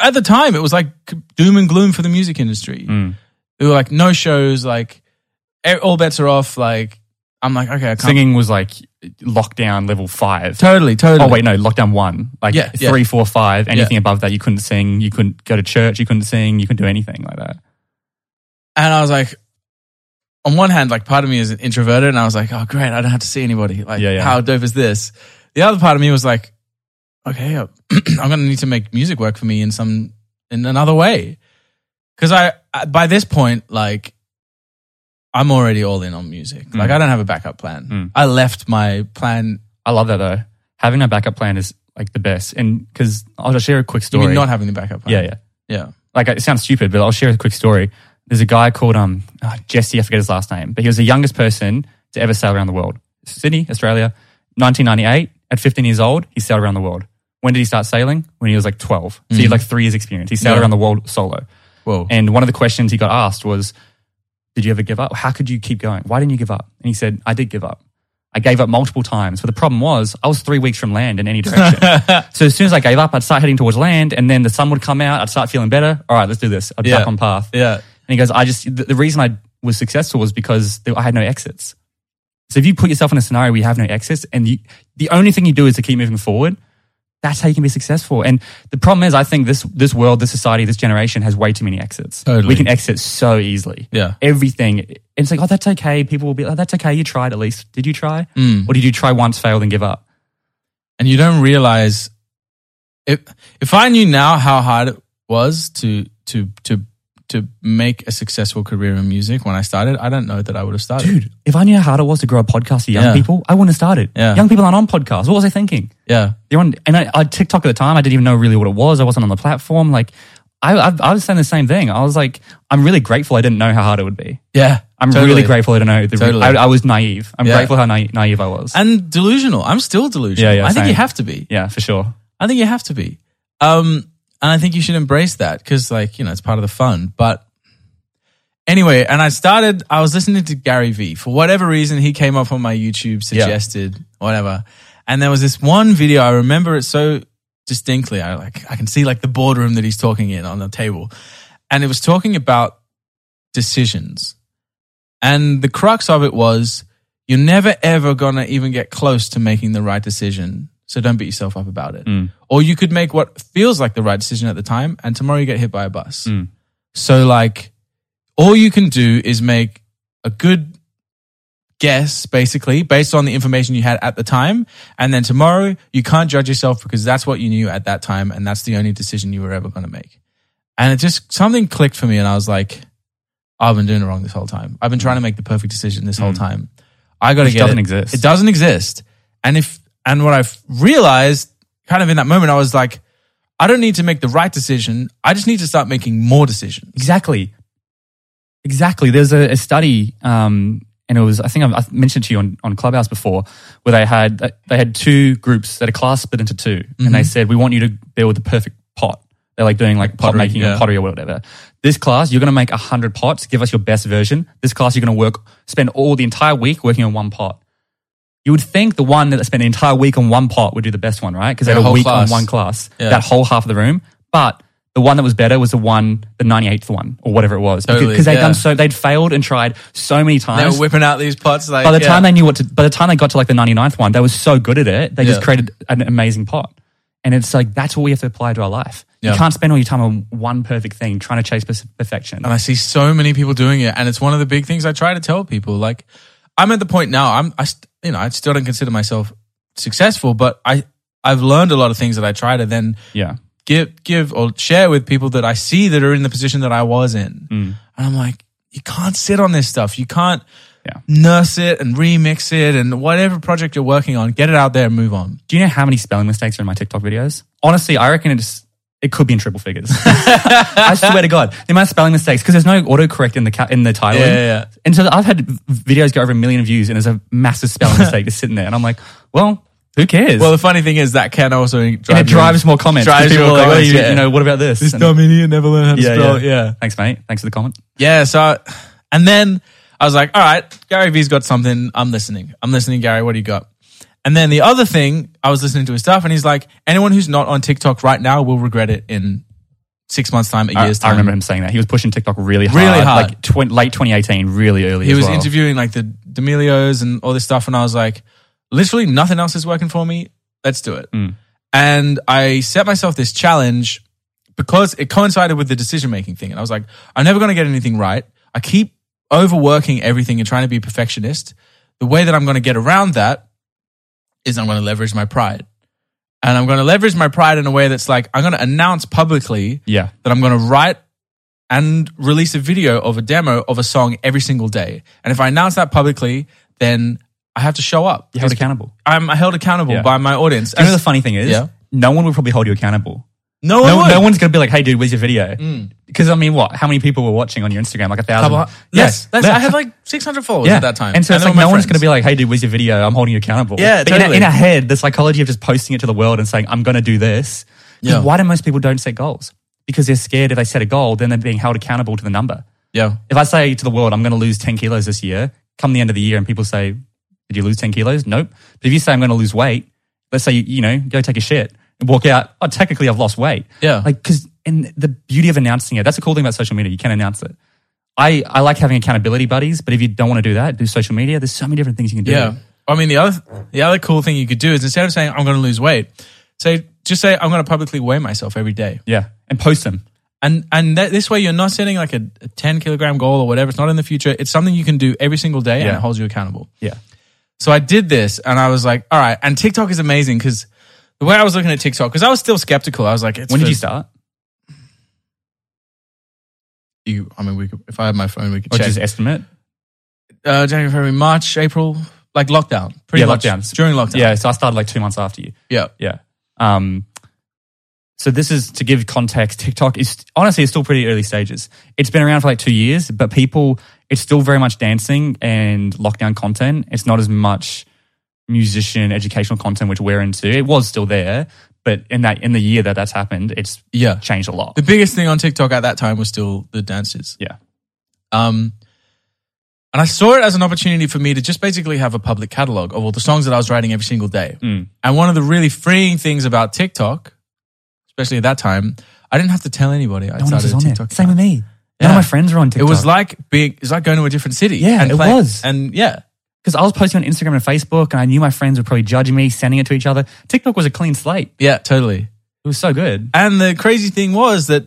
at the time it was like doom and gloom for the music industry Mm. there were like no shows, like all bets are off. Like I'm like, okay, I can't. Singing was like lockdown level five. Totally, totally. Oh wait, no, lockdown one. Like Yeah, yeah. three, four, five. Anything above that, you couldn't sing. You couldn't go to church. You couldn't sing. You couldn't do anything like that. And I was like, on one hand, like part of me is introverted, and I was like, oh great, I don't have to see anybody. Like, Yeah, yeah. how dope is this? The other part of me was like, okay, [CLEARS THROAT] I'm gonna need to make music work for me in some in another way, because I I- by this point like. I'm already all in on music. Like Mm. I don't have a backup plan. Mm. I left my plan. I love that though. Having a backup plan is like the best. And because I'll just share a quick You story. mean not having the backup plan? yeah, yeah. yeah. Like it sounds stupid, but I'll share a quick story. There's a guy called um ah, Jesse. I forget his last name, but he was the youngest person to ever sail around the world. Sydney, Australia, 1998. At 15 years old, he sailed around the world. When did he start sailing? When he was like 12. So he had like three years experience. He sailed. Yeah. around the world solo. Whoa. And one of the questions he got asked was, Did you ever give up? How could you keep going? Why didn't you give up? And he said, I did give up. I gave up multiple times. But the problem was, I was three weeks from land in any direction. [LAUGHS] so as soon as I gave up, I'd start heading towards land, and then the sun would come out. I'd start feeling better. All right, let's do this. I'd be Yeah. back on path. yeah. And he goes, I just, the, the reason I was successful was because I had no exits. So if you put yourself in a scenario where you have no exits and you, the only thing you do is to keep moving forward, that's how you can be successful. And the problem is, I think this, this world, this society, this generation has way too many exits. Totally. We can exit so easily. Yeah. Everything. It's like, oh, that's okay. People will be, oh, that's okay. You tried at least. Did you try? Mm. Or did you try once, failed, and give up? and you don't realize if if I knew now how hard it was to to to to make a successful career in music when I started, I don't know that I would have started. Dude, if I knew how hard it was to grow a podcast to young Yeah. people, I wouldn't have started. Yeah. Young people aren't on podcasts. What was I thinking? Yeah, They're on, and I, I TikTok at the time. I didn't even know really what it was. I wasn't on the platform. Like, I, I, I was saying the same thing. I was like, I'm really grateful I didn't know how hard it would be. yeah. I'm totally. really grateful I didn't know. The, Totally. I, I was naive. I'm Yeah. grateful how na- naive I was. and delusional. I'm still delusional. Yeah, yeah, I think you have to be. yeah, for sure. I think you have to be. Um, and I think you should embrace that because, like, you know, it's part of the fun. But anyway, and I started. I was listening to Gary Vee for whatever reason. He came up on my YouTube, suggested whatever, and there was this one video. I remember it so distinctly. I like I can see like the boardroom that he's talking in on the table, and it was talking about decisions, and the crux of it was you're never ever gonna even get close to making the right decision So don't beat yourself up about it. Mm. Or you could make what feels like the right decision at the time and tomorrow you get hit by a bus. Mm. So like all you can do is make a good guess basically based on the information you had at the time and then tomorrow you can't judge yourself because that's what you knew at that time and that's the only decision you were ever going to make. And it just something clicked for me and I was like I've been doing it wrong this whole time. I've been trying to make the perfect decision this whole mm. time. I got to get doesn't it. exist. It doesn't exist. And if and what I've realized kind of in that moment I was like I don't need to make the right decision. I just need to start making more decisions. Exactly. Exactly. There's a, a study, um, and it was I think I've, I've mentioned to you on, on Clubhouse before, where they had they had two groups that a class split into 2 and Mm-hmm. they said we want you to build the perfect pot. They're like doing like pot Pottery, making yeah. or pottery or whatever. This class, you're going to make a hundred pots. Give us your best version. This class, you're going to work, spend all the entire week working on one pot. You would think the one that spent an entire week on one pot would do the best one, right? Because they Yeah, had a whole week class. on one class, Yeah. that whole half of the room. But the one that was better was the one, the 98th one, or whatever it was. Because they'd yeah. done so, they'd failed and tried so many They times. were whipping out these pots like by the yeah. time they knew what to, by the time they got to like the 99th one, they were so good at it, they just Yeah. created an amazing pot. And it's like, that's what we have to apply to our life. You can't spend all your time on one perfect thing trying to chase per- perfection. and I see so many people doing it, and it's one of the big things I try to tell people. Like, I'm at the point now. I'm, I, st- you know, I still don't consider myself successful, but I, I've learned a lot of things that I try to then yeah. give, give or share with people that I see that are in the position that I was in. Mm. And I'm like, you can't sit on this stuff. You can't Yeah. nurse it and remix it and whatever project you're working on, get it out there and move on. Do you know how many spelling mistakes are in my TikTok videos? Honestly, I reckon it's it could be in triple figures. [LAUGHS] I swear to God, the amount of spelling mistakes because there's no autocorrect in the ca- in the title. Yeah, yeah, yeah. And so I've had videos go over a million views, and there's a massive spelling mistake [LAUGHS] just sitting there, and I'm like, well, who cares? Well, the funny thing is that can also drive and it drives more comments. Drives people more like, oh, comments, you, yeah. you know, what about this? This And- dumb idiot never learned how to spell. yeah, yeah. Thanks, mate. Thanks for the comment. Yeah. So, and then I was like, all right, Gary Vee's got something. I'm listening. I'm listening, Gary. What do you got? And then the other thing, I was listening to his stuff, and he's like, anyone who's not on TikTok right now will regret it in six months' time, a I, year's time. I remember him saying that he was pushing TikTok really hard, Really hard. like tw- late 2018, really early. He as was well. interviewing like the D'Amelios and all this stuff, and I was like, literally nothing else is working for me. Let's do it. Mm. And I set myself this challenge because it coincided with the decision making thing. And I was like, I'm never going to get anything right. I keep overworking everything and trying to be a perfectionist. The way that I'm going to get around that is I'm going to leverage my pride. And I'm going to leverage my pride in a way that's like, I'm going to announce publicly Yeah, that I'm going to write and release a video of a demo of a song every single day. And if I announce that publicly, then I have to show up. you're held accountable. I'm held accountable Yeah. by my audience. You know the funny thing is? Yeah. No one will probably hold you accountable. No one No, would. no one's going to be like, hey, dude, where's your video? Mm. Because, I mean, what? How many people were watching on your Instagram? Like a thousand? Couple- Yes. I had like 600 followers at that time. And so it's they like were no one's going to be like, hey, dude, where's your video? I'm holding you accountable. Yeah, but in, totally. in our head, the psychology of just posting it to the world and saying, I'm going to do this. Yeah. Why do most people don't set goals? Because they're scared if they set a goal, then they're being held accountable to the number. yeah, If I say to the world, I'm going to lose 10 kilos this year, come the end of the year and people say, did you lose 10 kilos? Nope. But if you say I'm going to lose weight, let's say, you, you know, go take a shit and walk out, oh, technically I've lost weight. Yeah. Like, cause, and the beauty of announcing it, that's the cool thing about social media. You can announce it. I, I like having accountability buddies, but if you don't want to do that, do social media. There's so many different things you can do. yeah. I mean, the other the other cool thing you could do is instead of saying I'm going to lose weight, say just say I'm going to publicly weigh myself every day. Yeah. And post them. And and that, this way you're not setting like a, a 10 kilogram goal or whatever. It's not in the future. It's something you can do every single day and it holds you accountable. Yeah. So I did this and I was like, all right. And TikTok is amazing because the way I was looking at TikTok, because I was still skeptical. I was like, it's When did for- you start? You, I mean, we could, if I had my phone, we could Or check. just estimate? uh, January, February, March, April, like lockdown. Pretty Yeah, much lockdowns. during lockdown. Yeah. So I started like two months after you. yeah. Yeah. Um, so this is to give context. TikTok is honestly it's still pretty early stages. It's been around for like two years, but people it's still very much dancing and lockdown content. It's not as much musician educational content which we're into. It was still there, but in that in the year that that's happened, it's Yeah. changed a lot. The biggest thing on TikTok at that time was still the dances. Yeah. Um, and I saw it as an opportunity for me to just basically have a public catalog of all the songs that I was writing every single day. Mm. And one of the really freeing things about TikTok, especially at that time, I didn't have to tell anybody. I No started on. TikTok. Same with me. None of my friends were on TikTok. It was like being, it's like going to a different city. Yeah, and it was. And yeah, because I was posting on Instagram and Facebook, and I knew my friends were probably judging me, sending it to each other. TikTok was a clean slate. Yeah, totally. It was so good. And the crazy thing was that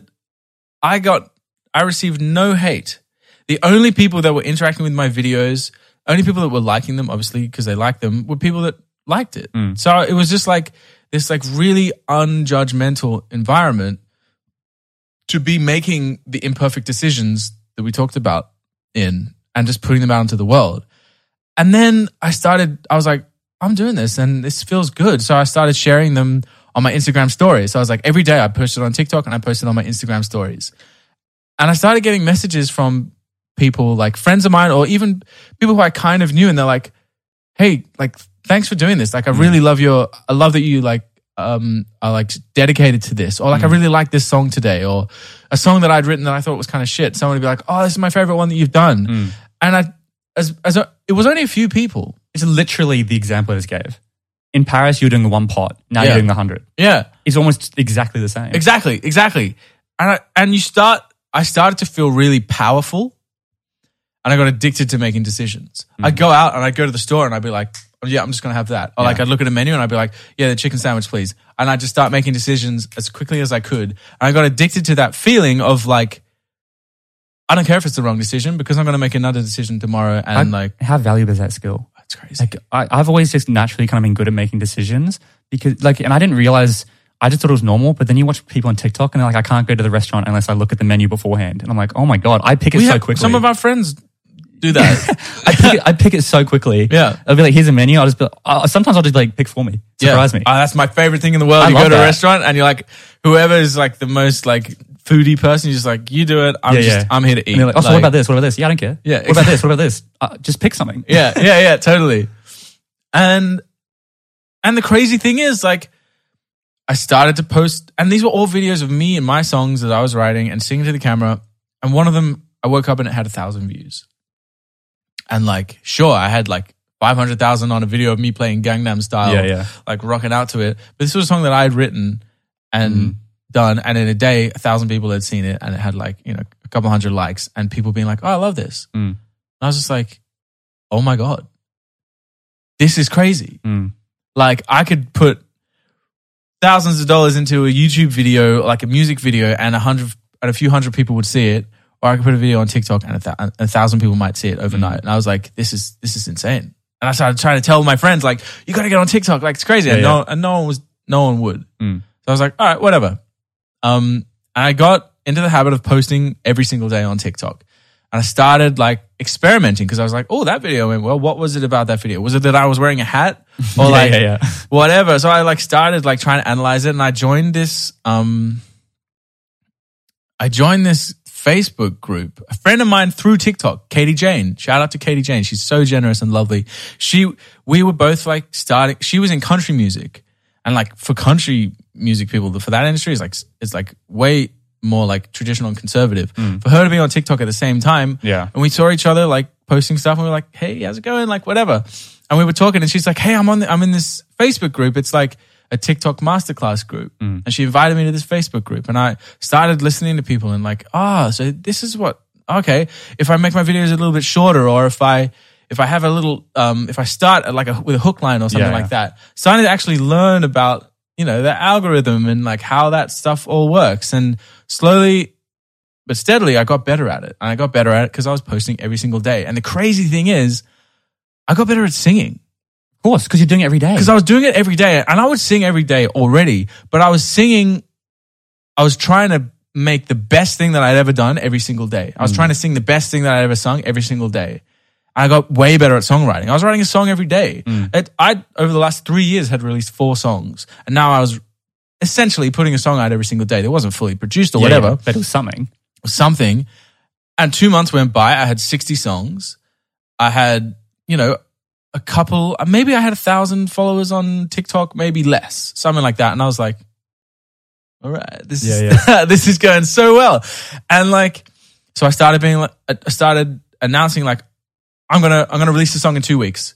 I got, I received no hate. The only people that were interacting with my videos, only people that were liking them, obviously, because they liked them, were people that liked it. Hmm. So it was just like this, like really unjudgmental environment to be making the imperfect decisions that we talked about in and just putting them out into the world. And then I started, I was like, I'm doing this and this feels good. So I started sharing them on my Instagram stories. So I was like, every day I posted on TikTok and I posted on my Instagram stories. And I started getting messages from people like friends of mine or even people who I kind of knew. And they're like, hey, like, thanks for doing this. Like, I mm. really love your, I love that you like, um, are like dedicated to this, or like I mm. really like this song today, or a song that I'd written that I thought was kind of shit. Someone would be like, "Oh, this is my favorite one that you've done," mm. and I, as as a, it was only a few people. It's literally the example I just gave. In Paris, you're doing the one pot. Now Yeah. you're doing the hundred. Yeah, It's almost exactly the same. exactly, exactly. And I, and you start, I started to feel really powerful, and I got addicted to making decisions. Hmm. I'd go out and I'd go to the store and I'd be like, oh, "Yeah, I'm just gonna have that," or like I'd look at a menu and I'd be like, "Yeah, the chicken sandwich, please," and I'd just start making decisions as quickly as I could. And I got addicted to that feeling of like. I don't care if it's the wrong decision because I'm going to make another decision tomorrow, and I- like how valuable is that skill? that's crazy. Like I, I've always just naturally kind of been good at making decisions because like, and I didn't realize. I just thought it was normal, but then you watch people on TikTok and they're like, I can't go to the restaurant unless I look at the menu beforehand. And I'm like, oh my God, I pick it We so have- quickly. Some of our friends do that. [LAUGHS] I pick it, I pick it so quickly. Yeah. I'll be like, here's a menu. I'll just be, uh, sometimes I'll just like pick for me. Surprise me. Oh, that's my favorite thing in the world. I you go to a restaurant and you're like, whoever is like the most like foodie person, you're just like, you do it. I'm yeah, just, yeah. I'm here to eat. Like, oh, so what about this? What about this? Yeah, I don't care. Yeah, What about this? [LAUGHS] What about this? Uh, just pick something. Yeah, [LAUGHS] yeah, yeah, totally. And and the crazy thing is, like, I started to post, and these were all videos of me and my songs that I was writing and singing to the camera. And one of them, I woke up and it had a thousand views. And like, sure, I had like five hundred thousand on a video of me playing Gangnam Style, Yeah, yeah. like rocking out to it. But this was a song that I had written and done, and in a day, a thousand people had seen it, and it had like you know a couple hundred likes, and people being like, "Oh, I love this." Mm. And I was just like, "Oh my god, this is crazy!" Mm. Like I could put thousands of dollars into a YouTube video, like a music video, and a hundred and a few hundred people would see it, or I could put a video on TikTok and a, th- and a thousand people might see it overnight. And I was like, "This is this is insane." And I started trying to tell my friends, like, "You got to get on TikTok, like it's crazy." and Yeah, no, and no one was, no one would. Mm. So I was like, "All right, whatever." Um, and I got into the habit of posting every single day on TikTok. And I started like experimenting because I was like, oh, that video went well. What was it about that video? Was it that I was wearing a hat [LAUGHS] or Yeah, like yeah, yeah. [LAUGHS] whatever? So I like started like trying to analyze it and I joined this, um, I joined this Facebook group. A friend of mine through TikTok, Katie Jane. Shout out to Katie Jane. She's so generous and lovely. She, we were both like starting, she was in country music and like for country music people, for that industry is like, it's like way more like traditional and conservative. For her to be on TikTok at the same time. Yeah. And we saw each other like posting stuff and we were like, Hey, how's it going? Like whatever. And we were talking and she's like, Hey, I'm on, the, I'm in this Facebook group. It's like a TikTok masterclass group. And she invited me to this Facebook group and I started listening to people and like, ah, so this is what, okay. If I make my videos a little bit shorter or if I, if I have a little, um, if I start at like a, with a hook line or something Yeah, like yeah. that, starting to actually learn about, you know, the algorithm and like how that stuff all works. And slowly but steadily, I got better at it. And I got better at it because I was posting every single day. And the crazy thing is, I got better at singing Of course, because you're doing it every day. because I was doing it every day. And I would sing every day already, but I was singing, I was trying to make the best thing that I'd ever done every single day. I was mm. trying to sing the best thing that I'd ever sung every single day. I got way better at songwriting. I was writing a song every day. Mm. It, I over the last three years had released four songs, and now I was essentially putting a song out every single day. That wasn't fully produced or Yeah, whatever yeah, but it was something. something. And two months went by. I had 60 songs. I had, you know, a couple, uh, maybe I had a thousand followers on TikTok, maybe less, something like that. And I was like, all right, this is, [LAUGHS] this is going so well. And like, so I started being like, I started announcing like, I'm going to, I'm going to release the song in two weeks.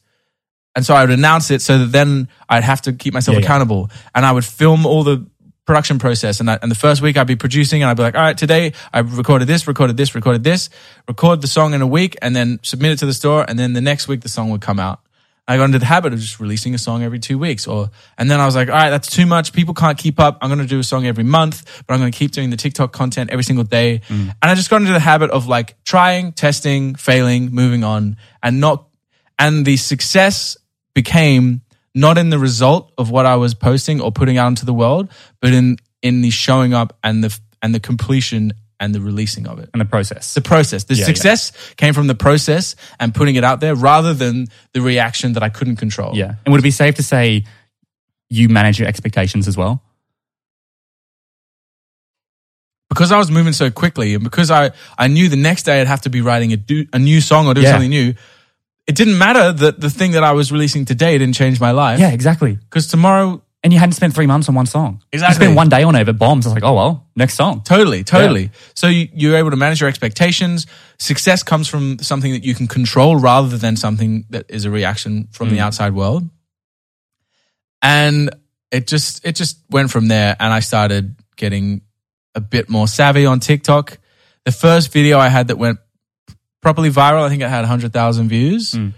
And so I would announce it so that then I'd have to keep myself Yeah, yeah. accountable and I would film all the production process. And, I, and the first week I'd be producing and I'd be like, all right, today I recorded this, recorded this, recorded this, record the song in a week and then submit it to the store. And then the next week the song would come out. I got into the habit of just releasing a song every two weeks or, and then I was like, all right, that's too much. People can't keep up. I'm going to do a song every month, but I'm going to keep doing the TikTok content every single day. Mm. And I just got into the habit of like trying, testing, failing, moving on and not, and the success became not in the result of what I was posting or putting out into the world, but in, in the showing up and the, and the completion and the releasing of it And the process. the process. The Yeah, yeah. success came from the process and putting it out there rather than the reaction that I couldn't control. Yeah. And would it be safe to say you manage your expectations as well? Because I was moving so quickly and because I, I knew the next day I'd have to be writing a, do, a new song or do Yeah. something new, it didn't matter that the thing that I was releasing today didn't change my life. Yeah, exactly. Because tomorrow, And you hadn't spent three months on one song. Exactly. You spent one day on it, it bombs. It's like, oh well, next song. totally, totally. So you, you're able to manage your expectations. Success comes from something that you can control rather than something that is a reaction from the mm. outside world. And it just it just went from there and I started getting a bit more savvy on TikTok. The first video I had that went properly viral, I think it had 100,000 views. Mm.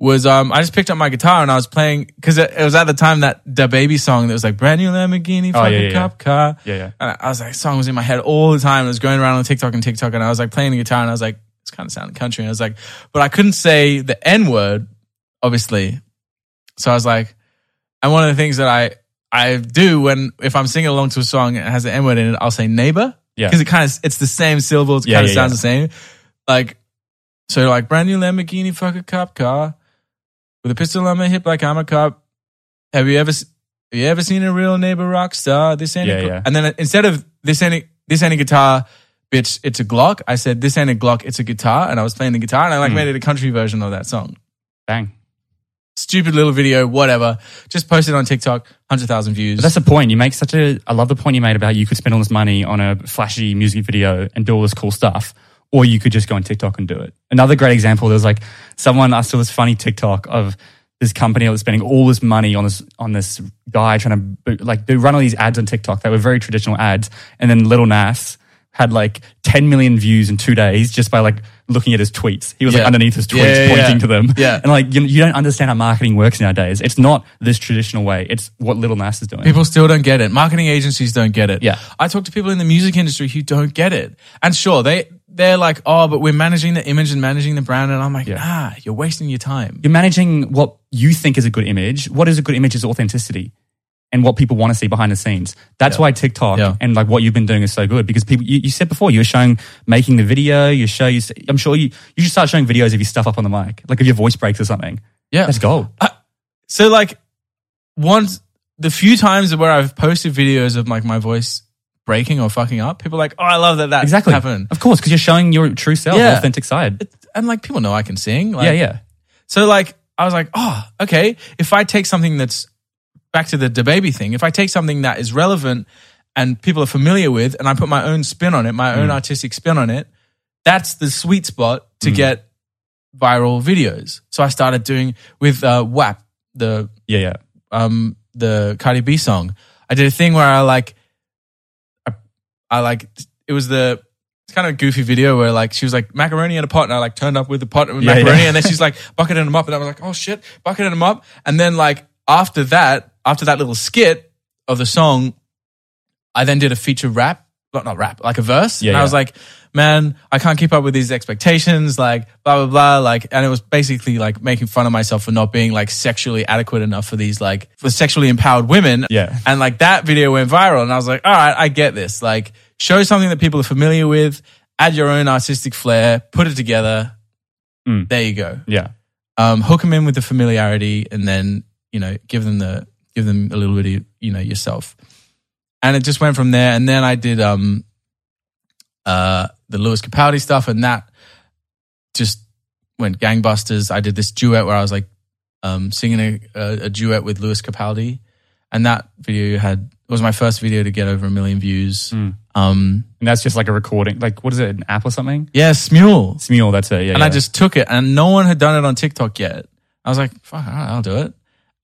Was um I just picked up my guitar and I was playing because it, it was at the time that DaBaby song that was like brand new Lamborghini Oh, fucking yeah, yeah. cop car Yeah, yeah. and I was like, song was in my head all the time. It was going around on TikTok and TikTok, and I was like playing the guitar, and I was like, it's kind of sounding country. And I was like, but I couldn't say the N word, obviously. So I was like, and one of the things that I I do when if I'm singing along to a song and it has the N word in it, I'll say neighbor, Yeah. because it kind of it's the same syllables, it Yeah, kind of yeah, sounds yeah. the same. Like, so like brand new Lamborghini, fuck a cop car with a pistol on my hip, like I'm a cop. Have you ever have you ever seen a real neighbor rock star? This ain't Yeah, a gl-" yeah. and then instead of this ain't a, this ain't a guitar, bitch, it's a Glock. I said this ain't a Glock, it's a guitar, and I was playing the guitar, and I like Hmm. made it a country version of that song. Bang. Stupid little video, whatever. Just posted on TikTok, hundred thousand views. But that's the point. You make such a. I love the point you made about you could spend all this money on a flashy music video and do all this cool stuff, or you could just go on TikTok and do it. Another great example. There was like someone I saw this funny TikTok of this company that was spending all this money on this on this guy trying to like do run all these ads on TikTok. They were very traditional ads, and then Lil Nas had like 10 million views in two days just by like looking at his tweets. He was like Yeah. underneath his tweets Yeah, yeah, pointing yeah. to them. Yeah. And like, you, you don't understand how marketing works nowadays. It's not this traditional way. It's what Lil Nas is doing. People still don't get it. Marketing agencies don't get it. Yeah. I talk to people in the music industry who don't get it. And sure, they they're like, oh, but we're managing the image and managing the brand. And I'm like, nah, you're wasting your time. You're managing what you think is a good image. What is a good image is authenticity and what people want to see behind the scenes. That's Yeah. why TikTok Yeah. and like what you've been doing is so good because people, you, you said before, you were showing making the video, you show, you, I'm sure you, you should start showing videos of your stuff up on the mic, like if your voice breaks or something. Yeah. That's gold. So like once the few times where I've posted videos of like my voice breaking or fucking up, people are like, oh, I love that that Exactly. happened. Of course, because you're showing your true self, Yeah. authentic side. And like people know I can sing. Like, yeah, yeah. So like I was like, oh, okay. If I take something that's back to the DaBaby thing, if I take something that is relevant and people are familiar with, and I put my own spin on it, my Mm. own artistic spin on it, that's the sweet spot to Mm. get viral videos. So I started doing with uh, WAP, the Yeah, yeah. um the Cardi B song. I did a thing where I like I, I like it was the it's kind of a goofy video where like she was like macaroni in a pot and I like turned up with the pot with Yeah, macaroni yeah. and then she's like bucketing them up and I was like oh shit bucketing them up and then like after that after that little skit of the song I then did a feature rap not not rap like a verse Yeah, and I was like man I can't keep up with these expectations like blah blah blah like and it was basically like making fun of myself for not being like sexually adequate enough for these like for sexually empowered women Yeah. and like that video went viral and I was like all right I get this like show something that people are familiar with add your own artistic flair put it together Mm. there you go Yeah. um, hook them in with the familiarity and then you know give them the give them a little bit of you know yourself and it just went from there and then i did um uh the lewis capaldi stuff and that just went gangbusters i did this duet where i was like um singing a, a, a duet with lewis capaldi and that video had it was my first video to get over a million views Mm. um And that's just like a recording. Like, what is it, an app or something? yeah smule Smule, that's it. Yeah. and I just took it, and no one had done it on TikTok yet. I was like, "Fuck, I'll do it."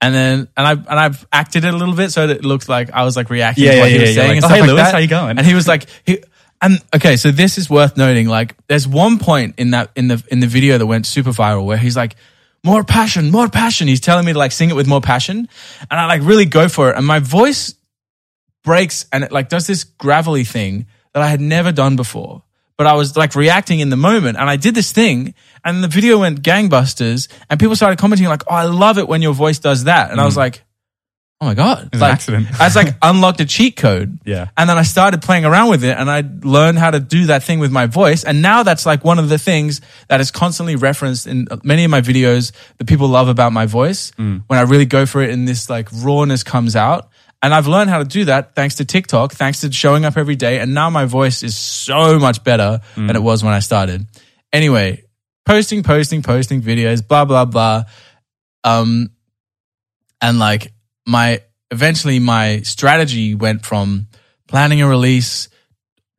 And then and I and I've acted it a little bit so it looked like I was like reacting Yeah, to what yeah, he was yeah. saying and like, stuff "Oh, hey, like Lewis, that. how you going? And he was like he and okay, so this is worth noting. Like there's one point in that in the in the video that went super viral where he's like, more passion, more passion. He's telling me to like sing it with more passion. And I like really go for it. And my voice breaks and it like does this gravelly thing that I had never done before. But I was like reacting in the moment and I did this thing and the video went gangbusters and people started commenting like, Oh, I love it when your voice does that. And I was mm. like, Oh my God. an like, accident. I was like [LAUGHS] unlocked a cheat code. Yeah. And then I started playing around with it and I learned how to do that thing with my voice. And now that's like one of the things that is constantly referenced in many of my videos that people love about my voice. Mm. When I really go for it and this like rawness comes out. And I've learned how to do that thanks to TikTok, thanks to showing up every day. And now my voice is so much better than it was when I started. Anyway, posting, posting, posting videos, blah, blah, blah. Um, and like my eventually my strategy went from planning a release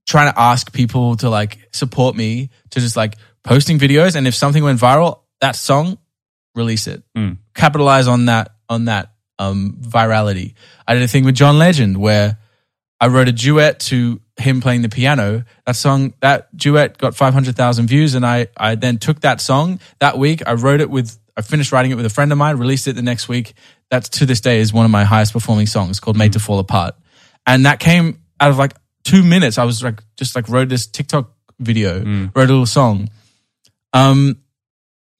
trying to ask people to like support me to just like posting videos and if something went viral that song release it Mm. capitalize on that on that um virality. I did a thing with john legend where i wrote a duet to him playing the piano. That song that duet got 500000 views and i i then took that song. That week i wrote it with i finished writing it with a friend of mine released it the next week. That to this day is one of my highest performing songs called made to fall apart. And that came out of like two minutes. I was like just like wrote this tiktok video wrote a little song. Um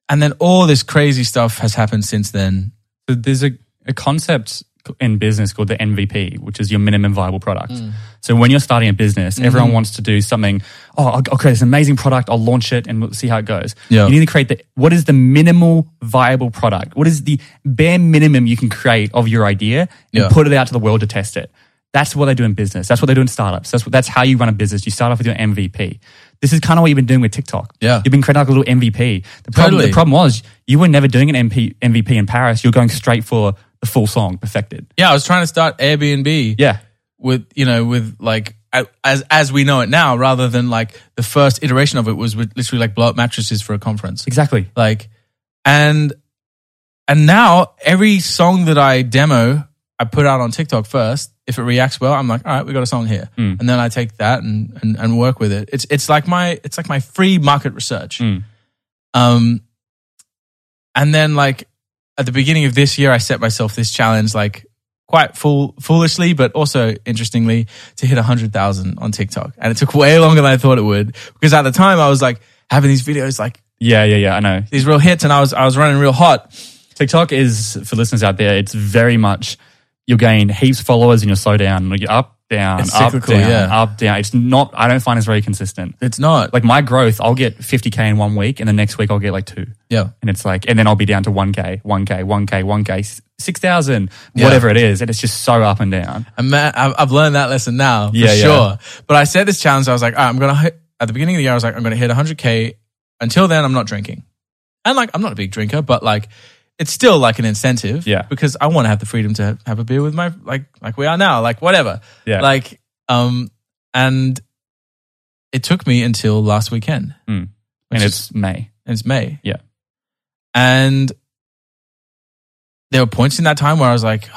and then all this crazy stuff has happened since then. So there's a, a concept in business called the MVP, which is your minimum viable product. Mm. So when you're starting a business, Mm-hmm. everyone wants to do something. Oh, I'll, I'll create this amazing product. I'll launch it and we'll see how it goes. Yeah. You need to create the what is the minimal viable product? What is the bare minimum you can create of your idea and Yeah. put it out to the world to test it? That's what they do in business. That's what they do in startups. That's what, that's how you run a business. You start off with your MVP. This is kind of what you've been doing with TikTok. Yeah. You've been creating like a little MVP. The problem, Totally. the problem was you were never doing an MP, MVP in Paris. You're going straight for the full song, perfected. yeah i was trying to start airbnb Yeah. with you know with like as as we know it now rather than like the first iteration of it was with literally like blow up mattresses for a conference Exactly. like and and now every song that i demo i put out on tiktok first if it reacts well i'm like all right we got a song here Hmm. and then i take that and, and and work with it it's it's like my it's like my free market research Mm. um and then like at the beginning of this year i set myself this challenge like quite fool, foolishly but also interestingly to hit 100000 on tiktok and it took way longer than i thought it would because at the time i was like having these videos like Yeah, yeah, yeah. I know. these real hits and I was I was running real hot. TikTok is for listeners out there. It's very much you'll gain heaps of followers and you'll slow down. Like you're up, down, It's up, down, yeah. up, down. It's not. I don't find it's very consistent. It's not Like my growth, I'll get 50k in one week, and the next week I'll get like two, yeah. and it's like, and then I'll be down to 1k, 1k, 1k, 1k, six thousand, Yeah. whatever it is, and it's just so up and down. And man, I've, I've learned that lesson now for Yeah, yeah. sure. But I set this challenge. I was like, right, I'm gonna hit at the beginning of the year. I was like, I'm gonna hit 100k. Until then, I'm not drinking. And like, I'm not a big drinker, but like, it's still like an incentive. Yeah. Because I want to have the freedom to have a beer with my like like we are now. Like whatever. Yeah. Like um, and it took me until last weekend. Mm. and is- it's May. and it's May. Yeah. And there were points in that time where I was like,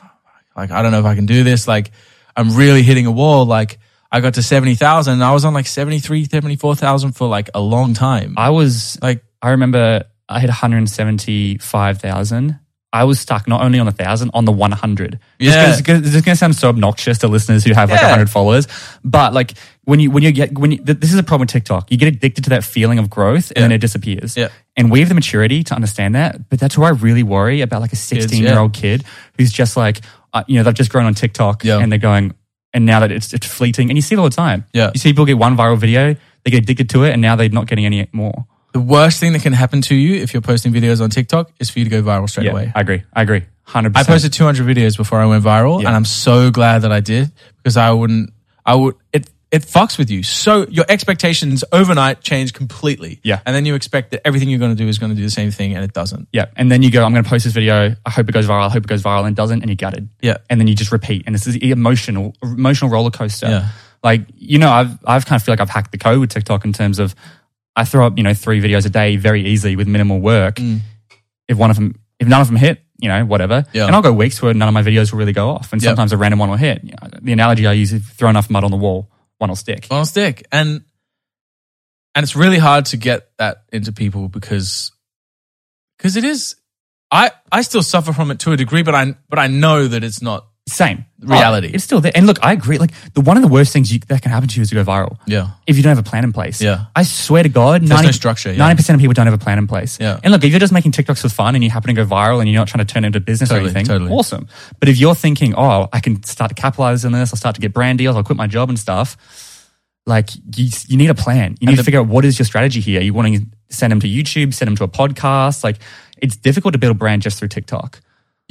[SIGHS] like, I don't know if I can do this. Like, I'm really hitting a wall. Like, I got to 70,000 and I was on like 73, 74,000 for like a long time. I was Like, I remember I hit 175,000. I was stuck not only on the thousand, on the 100. Yeah. This is going to sound so obnoxious to listeners who have like Yeah. 100 followers. But like when you, when you get, when you, th- this is a problem with TikTok. You get addicted to that feeling of growth and then it disappears. Yeah. And we have the maturity to understand that. But that's where I really worry about like a 16 year old kid who's just like, uh, you know, they've just grown on TikTok Yeah. and they're going, and now that it's, it's fleeting and you see it all the time. Yeah. You see people get one viral video, they get addicted to it and now they're not getting any more. The worst thing that can happen to you if you're posting videos on TikTok is for you to go viral straight Yeah, away. I agree. I agree. 100%. I posted 200 videos before I went viral, Yeah. and I'm so glad that I did because I wouldn't. I would. It it fucks with you. So your expectations overnight change completely. Yeah. and then you expect that everything you're going to do is going to do the same thing, and it doesn't. Yeah. And then you go, I'm going to post this video. I hope it goes viral. I hope it goes viral and it doesn't. And you're gutted. Yeah. And then you just repeat. And this is emotional, emotional roller coaster. Yeah. Like, you know, I've, I've kind of feel like I've hacked the code with TikTok in terms of I throw up, you know, three videos a day very easily with minimal work. Mm. If one of them, If none of them hit, you know, whatever. Yeah. And I'll go weeks where none of my videos will really go off. And sometimes a random one will hit. You know, the analogy I use is throw enough mud on the wall, one will stick. One will stick and and it's really hard to get that into people because because it is i i still suffer from it to a degree but i but i know that it's not Same. Oh, Reality. Oh, it's still there. And look, I agree. Like the one of the worst things you, that can happen to you is to go viral. yeah If you don't have a plan in place. Yeah. I swear to God, There's no structure, yeah. 90% of people don't have a plan in place. Yeah. And look, if you're just making TikToks for fun and you happen to go viral and you're not trying to turn it into business Totally, or anything, totally. awesome. But if you're thinking, oh, I can start to capitalize on this, I'll start to get brand deals, I'll quit my job and stuff, like you, you need a plan. You need to figure out what is your strategy here. You want to send them to YouTube, send them to a podcast. Like it's difficult to build a brand just through TikTok.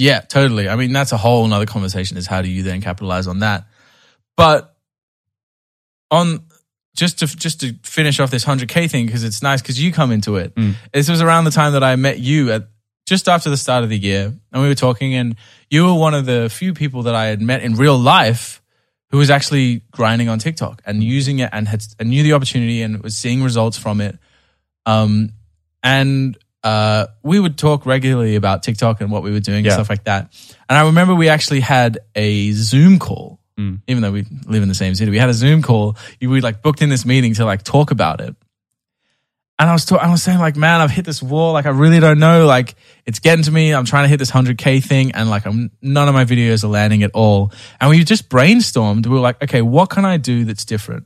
Yeah totally. I mean that's a whole nother conversation is how do you then capitalize on that? But on just to just to finish off this 100k thing because it's nice because you come into it. This was around the time that i met you at just after the start of the year and we were talking and you were one of the few people that i had met in real life who was actually grinding on tiktok and using it and had and knew the opportunity and was seeing results from it. Um and uh, we would talk regularly about TikTok and what we were doing Yeah. and stuff like that. And I remember we actually had a Zoom call, Mm. even though we live in the same city. We had a Zoom call. We like booked in this meeting to like talk about it. And I was ta- I was saying like, man, I've hit this wall. Like, I really don't know. Like, it's getting to me. I'm trying to hit this 100k thing, and like, I'm none of my videos are landing at all. And we just brainstormed. We were like, okay, what can I do that's different?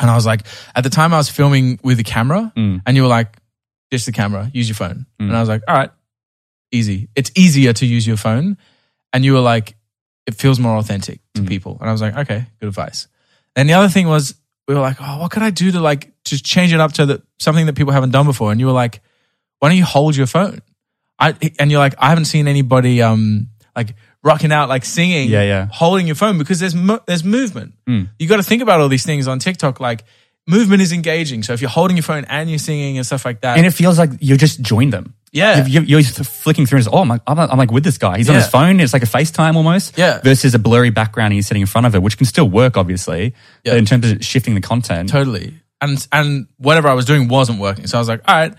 And I was like, at the time, I was filming with a camera, Mm. and you were like, just the camera, use your phone. And I was like, all right, easy. It's easier to use your phone. And you were like, it feels more authentic to people. And I was like, okay, good advice. And the other thing was, we were like, oh, what could I do to like just change it up to the, something that people haven't done before? And you were like, why don't you hold your phone? I and you're like, I haven't seen anybody um like rocking out like singing, Yeah, yeah. holding your phone because there's mo- there's movement. Mm. You got to think about all these things on TikTok. Like movement is engaging. So if you're holding your phone and you're singing and stuff like that, And it feels like you just joined them. Yeah. You're, you're flicking through and it's, oh, I'm like, I'm, I'm like with this guy. He's on his phone. It's like a FaceTime almost. Yeah. Versus a blurry background and he's sitting in front of it, which can still work, obviously. Yeah. But in terms of shifting the content. totally. And and whatever I was doing wasn't working. So I was like, all right.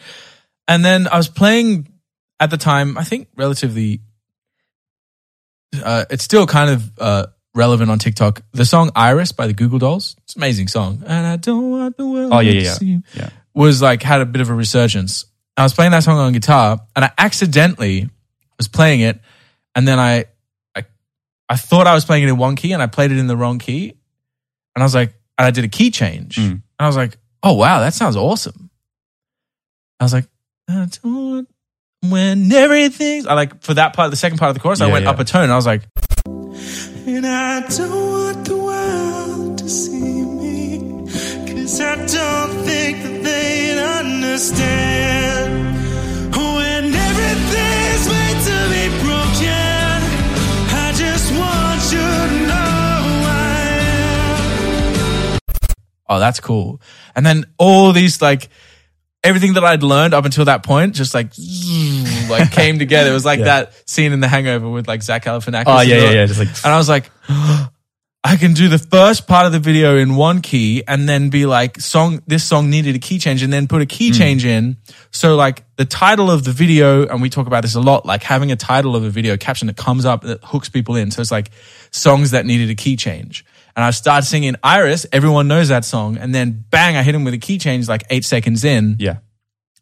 And then I was playing at the time, I think relatively uh, it's still kind of uh, relevant on TikTok. The song Iris by the Goo Goo Dolls. It's an amazing song. And I don't want the world Oh, yeah, yeah, yeah. Yeah. was like had a bit of a resurgence. I was playing that song on guitar and I accidentally was playing it and then I I I thought I was playing it in one key and I played it in the wrong key. And I was like, and I did a key change. Mm. And I was like, oh wow, that sounds awesome. I was like, I don't want when everything's I like for that part, the second part of the chorus, I went yeah. up a tone. And I was like, And I don't want the world to see me. Cause I don't think that they'd understand. When everything's made to be broken, I just want you to know I am. oh, that's cool. And then all these like everything that I'd learned up until that point just like [LAUGHS] like came together. It was like Yeah. that scene in The Hangover with like Zach Galifianakis. Oh, yeah, yeah, yeah. Just like, And I was like, [GASPS] I can do the first part of the video in one key and then be like, song, this song needed a key change and then put a key hmm. change in. So like the title of the video, and we talk about this a lot, like having a title of a video caption that comes up that hooks people in. So it's like songs that needed a key change. And I start singing Iris. Everyone knows that song. And then bang, I hit him with a key change like eight seconds in yeah.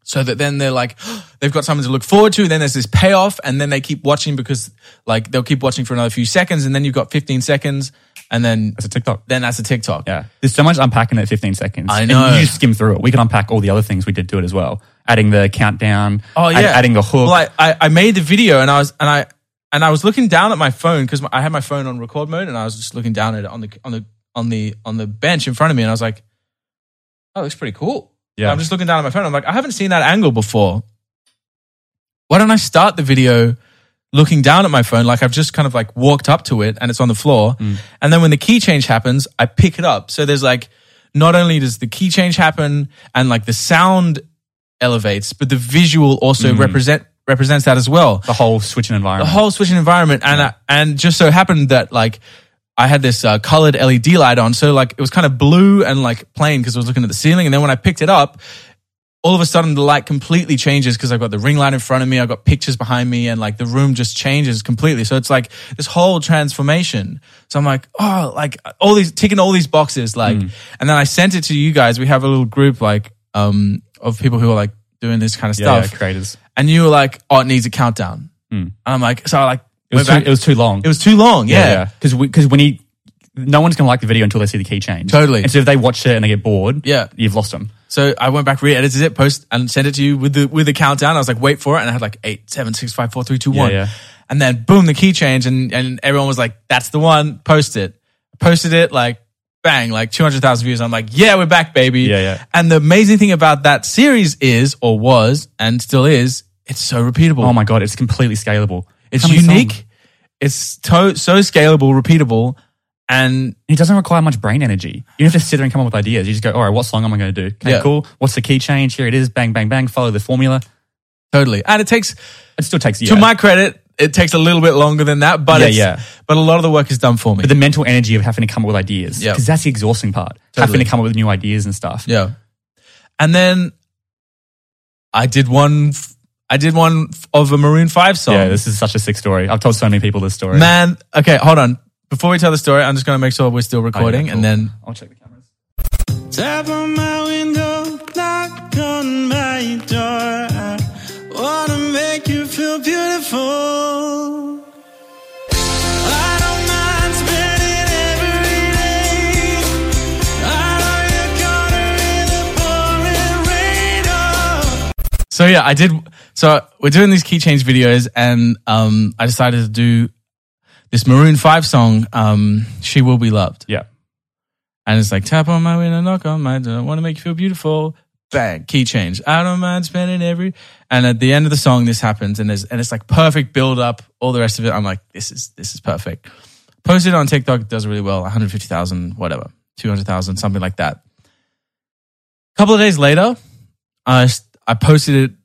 so that then they're like [GASPS] they've got something to look forward to And then there's this payoff and then they keep watching because like they'll keep watching for another few seconds and then you've got 15 seconds and then It's a TikTok. then that's a tiktok Yeah. There's so much unpacking in that 15 seconds. I And know. you skim through it. We can unpack all the other things we did to it as well. Adding the countdown. oh yeah add- adding the hook. well I, I i made the video and i was and i and i was looking down at my phone because i had my phone on record mode and i was just looking down at it on the on the on the on the bench in front of me and i was like oh it looks pretty cool Yeah. i'm just looking down at my phone i'm like i haven't seen that angle before why don't i start the video looking down at my phone like I've just kind of like walked up to it and it's on the floor. Mm. And then when the key change happens, I pick it up. So there's like not only does the key change happen and like the sound elevates, but the visual also represent represents that as well. the whole switching environment. The whole switching environment and uh, and just so happened that like I had this uh, colored LED light on, so like it was kind of blue and like plain because I was looking at the ceiling. And then when I picked it up, all of a sudden the light completely changes because I've got the ring light in front of me, I've got pictures behind me, and like the room just changes completely. So it's like this whole transformation. So I'm like, oh, like all these ticking all these boxes, like, Hmm. and then I sent it to you guys. We have a little group like um of people who are like doing this kind of Yeah, stuff, yeah, creators. And you were like, oh, it needs a countdown. Hmm. And I'm like, so I like It was, too, back- it was too long. it was too long. Yeah, Because because when he, no one's gonna like the video until they see the key change. Totally. And so if they watch it and they get bored, Yeah. you've lost them. So I went back, re-edited it, post, and sent it to you with the with the countdown. I was like, wait for it, and I had like eight, seven, six, five, four, three, two, Yeah, one, yeah. and then boom, the key change, and and everyone was like, that's the one. Post it, posted it, like bang, like two hundred thousand views. I'm like, yeah, we're back, baby. Yeah, yeah. And the amazing thing about that series is, or was, and still is, it's so repeatable. Oh my god, it's completely scalable. it's many unique. songs? It's to- so scalable, repeatable, and It doesn't require much brain energy. You don't have to sit there and come up with ideas. You just go, all right, what song am I going to do? Okay, Yeah. cool. What's the key change? Here it is. Bang, bang, bang. Follow the formula. totally. And it takes It still takes yeah. to my credit, it takes a little bit longer than that, but Yeah, it's, yeah. but a lot of the work is done for me. but the mental energy of having to come up with ideas. Yeah. Because that's the exhausting part. Totally. Having to come up with new ideas and stuff. yeah. And then I did one, f- I did one of a Maroon 5 song. Yeah, this is such a sick story. I've told so many people this story. Man, okay, hold on. Before we tell the story, I'm just going to make sure we're still Oh, yeah, recording cool. and then I'll check the cameras. Tap on my window, knock on my door. I wanna make you feel beautiful. I don't mind spending every day. I know you're gonna in the pouring rain. Oh. So yeah, I did. So we're doing these key change videos, and um, I decided to do this Maroon Five song, um, "She Will Be Loved," Yeah. and it's like tap on my window, knock on my door, want to make you feel beautiful. Bang, key change. I don't mind spending every. And at the end of the song, this happens, and there's and it's like perfect build up. All the rest of it, I'm like, this is this is perfect. Posted on TikTok, it does really well. 150,000, whatever, 200,000, something like that. A couple of days later, I I posted it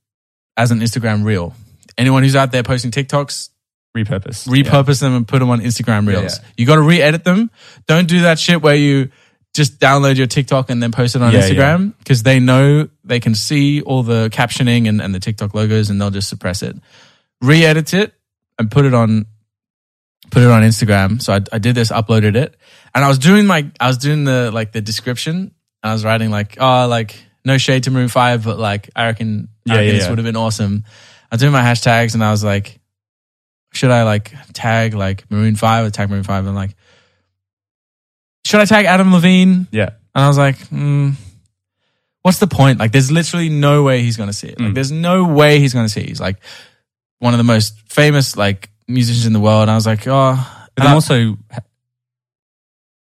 as an Instagram reel. Anyone who's out there posting TikToks, Repurpose. repurpose them and put them on Instagram reels. yeah. You got to re-edit them. Don't do that shit where you just download your TikTok and then post it on Yeah, Instagram because they know they can see all the captioning and, and the TikTok logos and they'll just suppress it. Re-edit it and put it on put it on Instagram. So I, I did this, uploaded it, and I was doing my I was doing the like the description. I was writing like oh like no shade to Maroon Five, but like I reckon, I reckon yeah, this yeah. would have been awesome. I was doing my hashtags and I was like, should I like tag like Maroon Five or tag Maroon Five? And i'm like, should I tag Adam Levine? Yeah. And I was like, mm, what's the point? Like, there's literally no way he's going to see it. Like, Mm. there's no way he's going to see it. He's like one of the most famous like musicians in the world. And I was like, oh, But then also,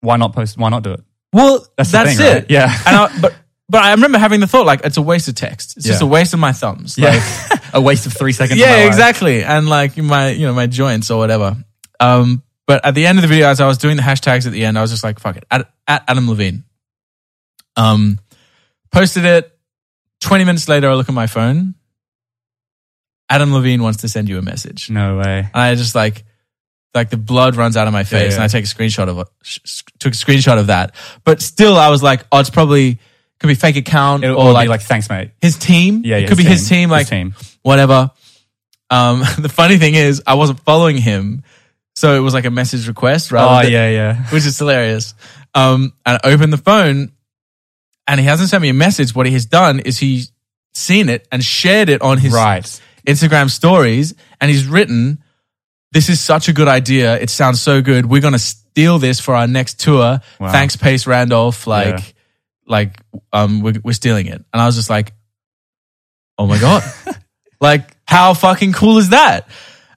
why not post? Why not do it? well, That's that's, thing, it. right? Yeah. And I, but but I remember having the thought like it's a waste of text. It's just Yeah. a waste of my thumbs. Yeah. Like, [LAUGHS] a waste of three seconds. of my yeah, life. exactly. And like my, you know, my joints or whatever. Um, but at the end of the video, as I was doing the hashtags at the end, I was just like, fuck it, at, at Adam Levine. Um, posted it. 20 minutes later, I look at my phone. Adam Levine wants to send you a message. No way. And I just like, like the blood runs out of my face yeah. and I take a screenshot of it, sh- sh- took a screenshot of that. But still, I was like, oh, it's probably, could be fake account It, or like, be like, thanks, mate. his team. Yeah, It yeah. could be his team, like his team. whatever. Um, [LAUGHS] the funny thing is, I wasn't following him, so it was like a message request rather Oh than, yeah, yeah. [LAUGHS] which is hilarious. Um, and I opened the phone, and he hasn't sent me a message. What he has done is he's seen it and shared it on his Right. Instagram stories, and he's written, "This is such a good idea. It sounds so good. We're gonna steal this for our next tour. Wow. Thanks, Pace Randolph. Like, Yeah. Like, um, we're, we're stealing it." And I was just like, "Oh my god!" [LAUGHS] like, how fucking cool is that?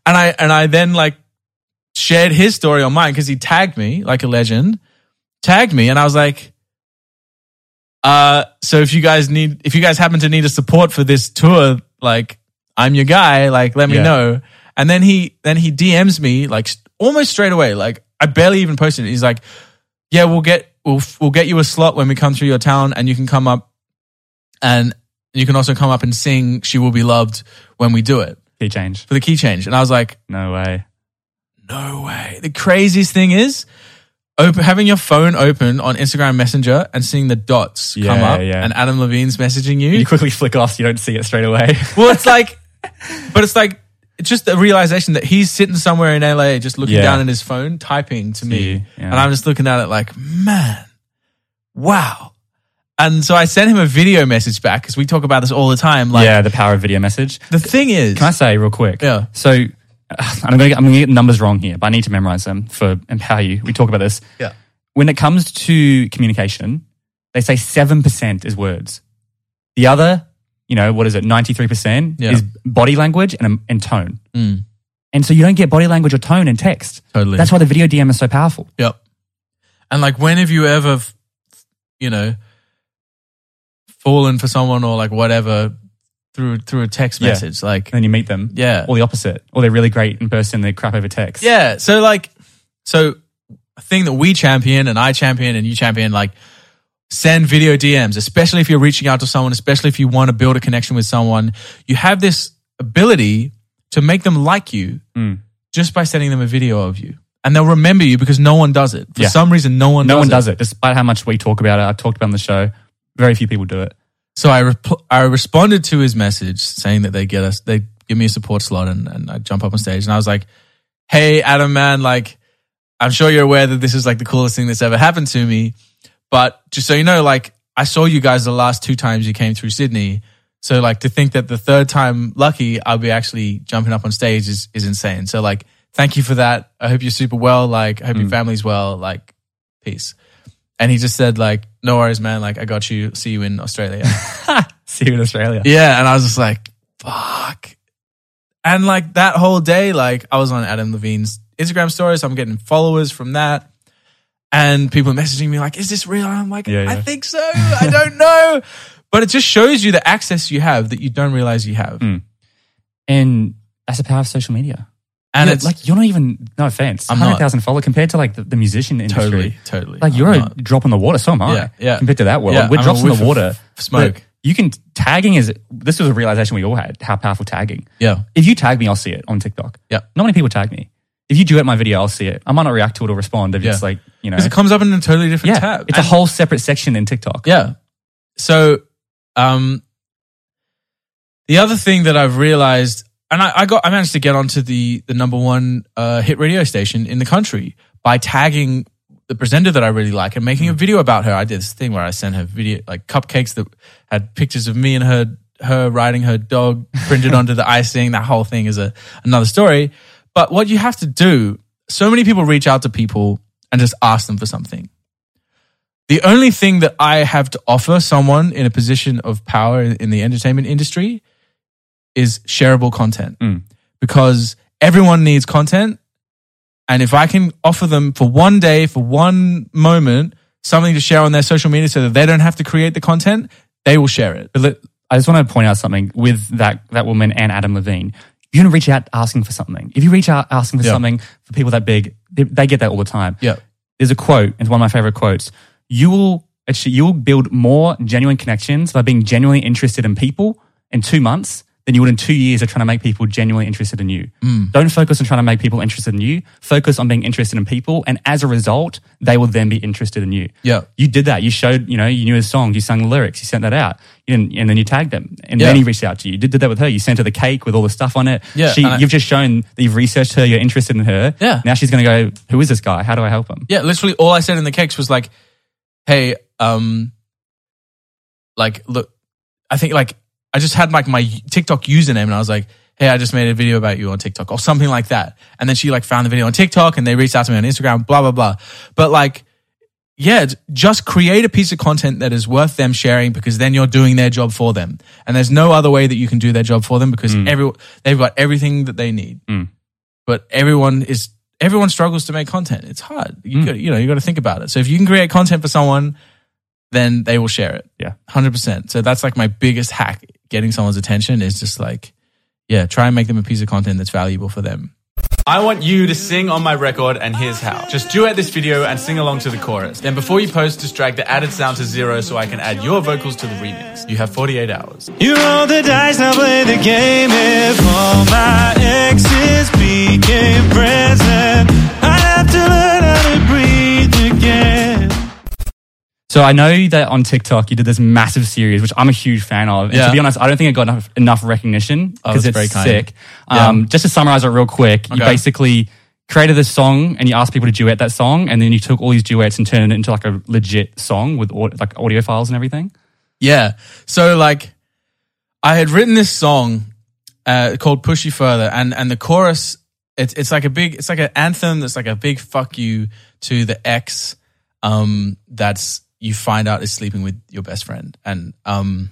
And I and I then like shared his story on mine because he tagged me like a legend, tagged me, and I was like. Uh, so if you guys need, if you guys happen to need a support for this tour, like I'm your guy, like let me Yeah. know. And then he, then he DMs me like almost straight away. Like I barely even posted it. He's like, yeah, we'll get, we'll, we'll get you a slot when we come through your town and you can come up and you can also come up and sing She Will Be Loved when we do it Key change. for the key change. And I was like, No way. no way. The craziest thing is, open, having your phone open on Instagram Messenger and seeing the dots come up yeah. and Adam Levine's messaging you. You quickly flick off you don't see it straight away. well, it's like, but it's like it's just the realization that he's sitting somewhere in LA, just looking Yeah. down at his phone, typing to me, yeah. and I'm just looking at it like, man, wow. And so I sent him a video message back because we talk about this all the time. Like, yeah, the power of video message. the thing is, Can I say real quick? Yeah. So [SIGHS] I'm going to I'm going to get numbers wrong here, but I need to memorize them for empower you. We talk about this. yeah, When it comes to communication, they say seven percent is words. The other, you know, what is it? Ninety three percent Yeah. is body language and and tone. Mm. And so you don't get body language or tone in text. Totally. That's why the video DM is so powerful. Yep. And like, when have you ever, you know, fallen for someone or like whatever through through a text Yeah. message? Like, And then you meet them. Yeah. Or the opposite. Or they're really great in person, they're crap over text. yeah. So like, so a thing that we champion and I champion and you champion, like, send video DMs, especially if you're reaching out to someone, especially if you want to build a connection with someone. You have this ability to make them like you Mm. just by sending them a video of you. And they'll remember you because no one does it. For Yeah. some reason, no one No does one it. does it, despite how much we talk about it. I've talked about it on the show. Very few people do it. So I repl- I responded to his message saying that they get us they give me a support slot and, and I jump up on stage and I was like, Hey Adam man, like I'm sure you're aware that this is like the coolest thing that's ever happened to me. But just so you know, like I saw you guys the last two times you came through Sydney. So like to think that the third time lucky I'll be actually jumping up on stage is is insane. So like thank you for that. I hope you're super well. Like I hope your mm. family's well. Like peace. And he just said like, no worries, man. Like I got you. See you in Australia. [LAUGHS] See you in Australia. Yeah, and I was just like, fuck. And like that whole day, like I was on Adam Levine's Instagram stories. I'm getting followers from that. And people messaging me like, is this real? And I'm like, Yeah, I think so. [LAUGHS] I don't know. But it just shows you the access you have that you don't realize you have. Mm. And that's the power of social media. And You're- it's like you're not even no offense, I'm not. hundred thousand followers compared to like the, the musician industry. totally, totally. Like you're I'm a not. drop in the water. So am I. Yeah, yeah. Compared to that world, Yeah, we're I'm drops in the of water. smoke. You can tagging is this was a realization we all had how powerful tagging. yeah. If you tag me, I'll see it on TikTok. Yeah. Not many people tag me. If you do duet my video, I'll see it. I might not react to it or respond if it's Yeah. like you know. Because it comes up in a totally different yeah, tab. it's a And- whole separate section in TikTok. Yeah. So, um, the other thing that I've realized, and I, I got, I managed to get onto the the number one uh, hit radio station in the country by tagging the presenter that I really like and making a video about her. I did this thing where I sent her video, like cupcakes that had pictures of me and her, her riding her dog printed [LAUGHS] onto the icing. That whole thing is a another story. But what you have to do, so many people reach out to people and just ask them for something. The only thing that I have to offer someone in a position of power in, the entertainment industry is shareable content Mm. because everyone needs content. And if I can offer them for one day, for one moment, something to share on their social media so that they don't have to create the content, they will share it. I just want to point out something with that that woman and Adam Levine. You're going to reach out asking for something. If you reach out asking for Yeah. something for people that big, they, they get that all the time. Yeah. There's a quote, it's one of my favorite quotes. You will actually you will build more genuine connections by being genuinely interested in people in two months than you would in two years of trying to make people genuinely interested in you. Don't focus on trying to make people interested in you. Focus on being interested in people, and as a result, they will then be interested in you. Yeah. You did that. You showed, you know, you knew his songs, you sang the lyrics, you sent that out, didn't, and then you tagged them, and Yeah. then he reached out to you. You did, did that with her. You sent her the cake with all the stuff on it. Yeah, she, I- you've just shown that you've researched her. You're interested in her. Yeah. Now she's going to go. Who is this guy? How do I help him? Yeah, literally all I said in the cakes was like, "Hey, um, like, look, I think like I just had like my TikTok username, and I was like, "Hey, I just made a video about you on TikTok," or something like that. And then she like found the video on TikTok, and they reached out to me on Instagram, blah blah blah. But like, yeah, just create a piece of content that is worth them sharing because then you're doing their job for them, and there's no other way that you can do their job for them because every they've got everything that they need Mm. but everyone is everyone struggles to make content. It's hard. You got you know you got to think about it. So if you can create content for someone, then they will share it. Yeah. hundred percent. So that's like my biggest hack: getting someone's attention is just like, yeah, try and make them a piece of content that's valuable for them. I want you to sing on my record, and here's how. Just duet this video and sing along to the chorus. Then before you post, just drag the added sound to zero so I can add your vocals to the remix. You have 48 hours. You roll the dice, now play the game. If all my exes became present, So I know that on TikTok you did this massive series, which I'm a huge fan of. And Yeah. to be honest, I don't think it got enough, enough recognition Oh, because that's it's very kind. sick. Yeah. Um, just to summarize it real quick, you basically created this song and you asked people to duet that song, and then you took all these duets and turned it into like a legit song with au- like audio files and everything. Yeah. So like, I had written this song uh, called "Push You Further," and and the chorus it's it's like a big it's like an anthem that's like a big fuck you to the ex um that's you find out is sleeping with your best friend and um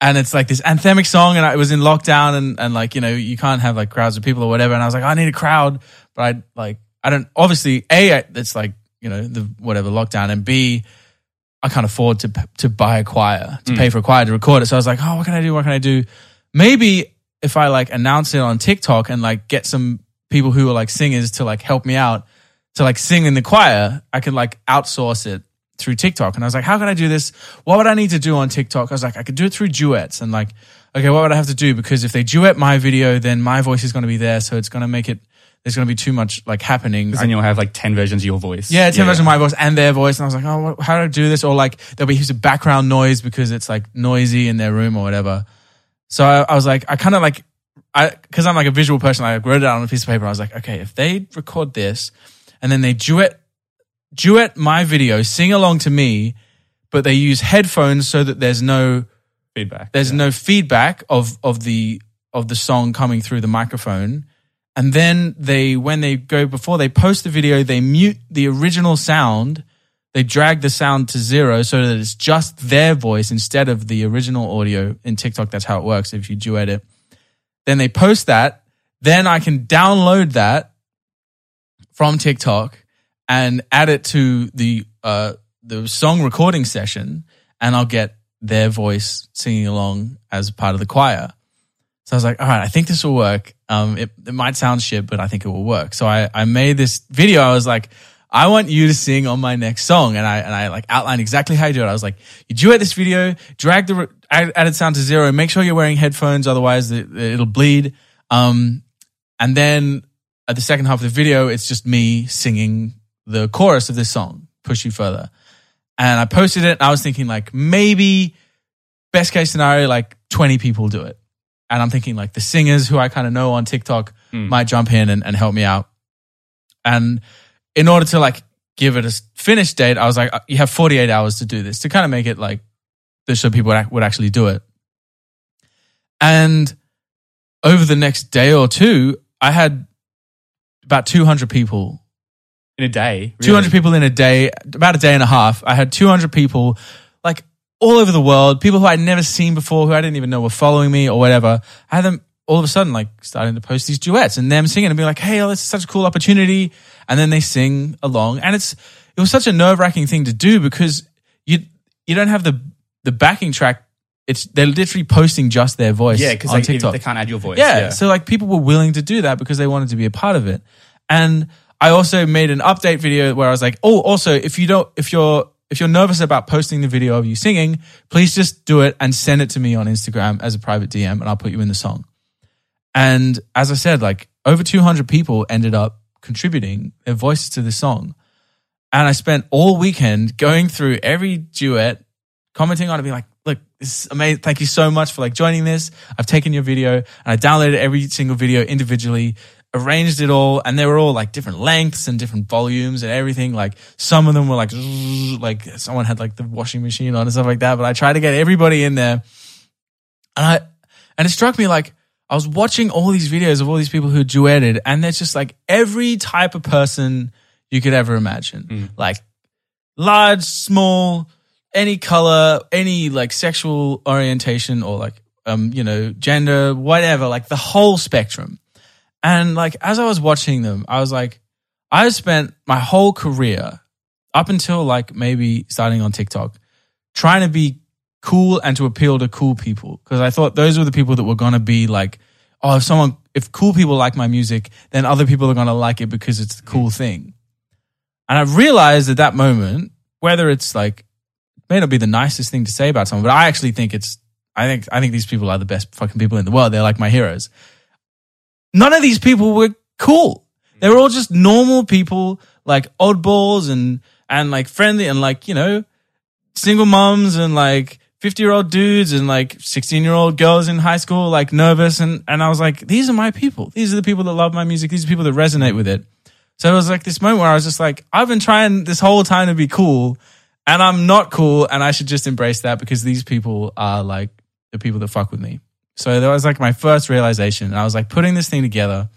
and it's like this anthemic song and I was in lockdown and and like you know you can't have like crowds of people or whatever and I was like I need a crowd but I like I don't obviously a it's like you know the whatever lockdown and b I can't afford to to buy a choir to pay for a choir to record it. So I was like, oh, what can I do? What can I do? Maybe if I like announce it on TikTok and like get some people who are like singers to like help me out to like sing in the choir, I could like outsource it through TikTok. And I was like, how can I do this? What would I need to do on TikTok? I was like, I could do it through duets and like, okay, what would I have to do? Because if they duet my video, then my voice is going to be there. So it's going to make it, there's going to be too much like happening. Because then you'll have like 10 versions of your voice. Yeah, ten versions of my voice and their voice, and I was like, oh, what, how do I do this? Or like there'll be heaps of background noise because it's like noisy in their room or whatever. So I, I was like, I kind of like, I because I'm like a visual person, I wrote it out on a piece of paper. I was like, okay, if they record this and then they duet duet my video, sing along to me, but they use headphones so that there's no Feedback. there's no feedback of of the of the song coming through the microphone. And then they when they go before they post the video they mute the original sound they drag the sound to zero so that it's just their voice instead of the original audio in TikTok. That's how it works if you duet it. Then they post that. Then I can download that from TikTok and add it to the uh the song recording session and I'll get their voice singing along as part of the choir. So I was like, all right, I think this will work. Um, it, it might sound shit, but I think it will work. So I, I made this video. I was like, I want you to sing on my next song. And I, and I like outlined exactly how you do it. I was like, you duet this video, drag the re- added sound to zero, make sure you're wearing headphones. Otherwise it, it'll bleed. Um, and then at the second half of the video, it's just me singing the chorus of this song, Push You Further. And I posted it. And I was thinking like maybe best case scenario, like 20 people do it. And I'm thinking like the singers who I kind of know on TikTok hmm. might jump in and, and help me out. And in order to like give it a finish date, I was like, you have 48 hours to do this to kind of make it like this so people would actually do it. And over the next day or two, I had about 200 people in a day. 200 people in a day, about a day and a half. I had 200 people, like all over the world, people who I'd never seen before, who I didn't even know were following me or whatever. I had them all of a sudden like starting to post these duets and them singing and being like, hey, oh, this is such a cool opportunity. And then they sing along. And it's, it was such a nerve wracking thing to do because you, you don't have the, the backing track. It's, they're literally posting just their voice Yeah, because on like, TikTok. they can't add your voice. Yeah. So like people were willing to do that because they wanted to be a part of it. And I also made an update video where I was like, oh, also if you don't, if you're, if you're nervous about posting the video of you singing, please just do it and send it to me on Instagram as a private DM and I'll put you in the song. And as I said, like over 200 people ended up contributing their voices to this song. And I spent all weekend going through every duet, commenting on it, being like, look, this is amazing. Thank you so much for like joining this. I've taken your video and I downloaded every single video individually, arranged it all, and they were all like different lengths and different volumes and everything. Like some of them were like, [LAUGHS] like someone had like the washing machine on and stuff like that. But I tried to get everybody in there. And I, and it struck me like, I was watching all these videos of all these people who duetted, and there's just like every type of person you could ever imagine. Like large, small, any color, any like sexual orientation or like um, you know, gender, whatever, like the whole spectrum. And like as I was watching them, I was like, I spent my whole career up until like maybe starting on TikTok trying to be cool and to appeal to cool people because I thought those were the people that were going to be like, oh, if someone, if cool people like my music, then other people are going to like it because it's the cool mm-hmm. thing. And I realized at that moment, whether it's like, it may not be the nicest thing to say about someone, but I actually think it's, I think, I think these people are the best fucking people in the world. They're like my heroes. None of these people were cool. They were all just normal people, like oddballs and, and like friendly and like, you know, single moms and like 50 year old dudes and like 16 year old girls in high school, like nervous. And, and I was like, these are my people. These are the people that love my music. These are people that resonate with it. So it was like this moment where I was just like, I've been trying this whole time to be cool and I'm not cool. And I should just embrace that because these people are like the people that fuck with me. So that was like my first realization. And I was like putting this thing together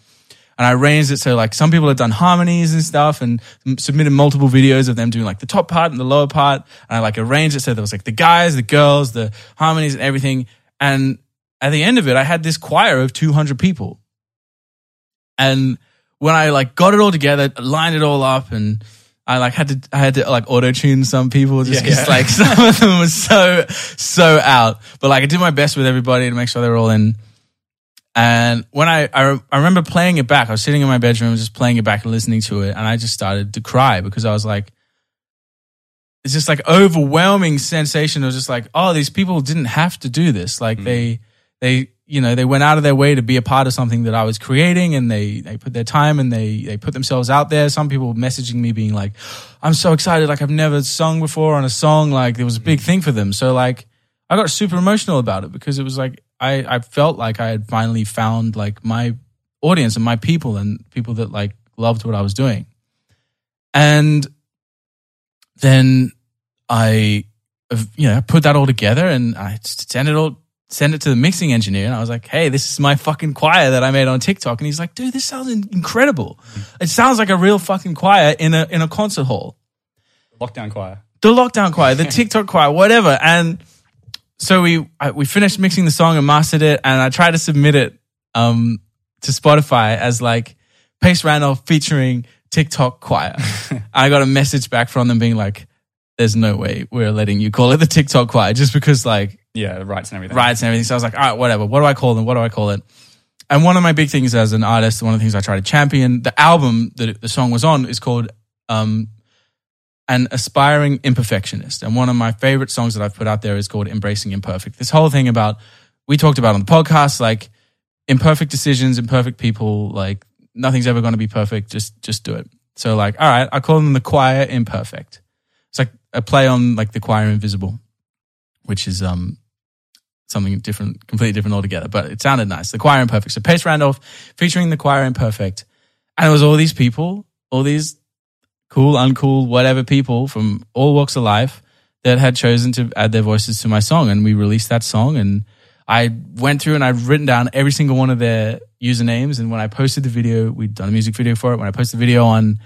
and I arranged it so like some people had done harmonies and stuff and submitted multiple videos of them doing like the top part and the lower part. And I like arranged it so there was like the guys, the girls, the harmonies and everything. And at the end of it, I had this choir of 200 people. And when I like got it all together, lined it all up and I like had to I had to like auto tune some people just Yeah, 'cause, yeah. like [LAUGHS] some of them was so so out. But like I did my best with everybody to make sure they were all in. And when I, I I remember playing it back, I was sitting in my bedroom just playing it back and listening to it, and I just started to cry because I was like, it's just like overwhelming sensation of just like, oh, these people didn't have to do this. Like hmm. they they you know they went out of their way to be a part of something that I was creating, and they they put their time and they they put themselves out there. Some people messaging me being like, I'm so excited, like I've never sung before on a song, like it was a big mm. thing for them. So like I got super emotional about it because it was like I, I felt like I had finally found like my audience and my people and people that like loved what I was doing. And then I, you know, put that all together and I sent it all, sent it to the mixing engineer. And I was like, hey, this is my fucking choir that I made on TikTok. And he's like, dude, this sounds incredible. It sounds like a real fucking choir in a, in a concert hall Lockdown choir. the lockdown choir, the TikTok [LAUGHS] choir, whatever. And so we I, we finished mixing the song and mastered it, and I tried to submit it um, to Spotify as like Pace Randolph featuring TikTok choir. [LAUGHS] I got a message back from them being like, "There's no way we're letting you call it the TikTok choir just because like Yeah, rights and everything. rights and everything." So I was like, "All right, whatever. What do I call them? What do I call it?" And one of my big things as an artist, one of the things I try to champion, the album that the song was on is called um, an aspiring imperfectionist. And one of my favorite songs that I've put out there is called Embracing Imperfect. This whole thing about, we talked about on the podcast, like imperfect decisions, imperfect people, like nothing's ever going to be perfect. Just, just do it. So like, all right, I call them the choir imperfect. It's like a play on like the choir invisible, which is, um, something different, completely different altogether, but it sounded nice. The choir imperfect. So Pace Randolph featuring the choir imperfect. And it was all these people, all these cool, uncool, whatever people from all walks of life that had chosen to add their voices to my song. And we released that song. And I went through and I've written down every single one of their usernames. And when I posted the video, we'd done a music video for it. When I posted the video on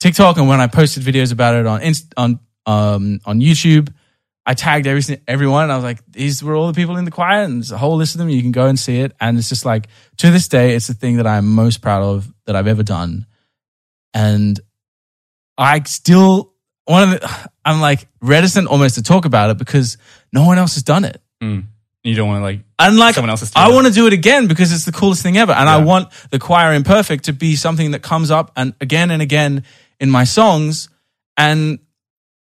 TikTok and when I posted videos about it on Inst- on um, on YouTube, I tagged every everyone. And I was like, these were all the people in the choir, and there's a whole list of them. You can go and see it. And it's just like to this day, it's the thing that I'm most proud of that I've ever done. And I still one of the [SIGHS] I'm like reticent almost to talk about it because no one else has done it. Mm. You don't want to like And like Someone else's I want to do it again because it's the coolest thing ever. And I want the choir imperfect to be something that comes up and again and again in my songs and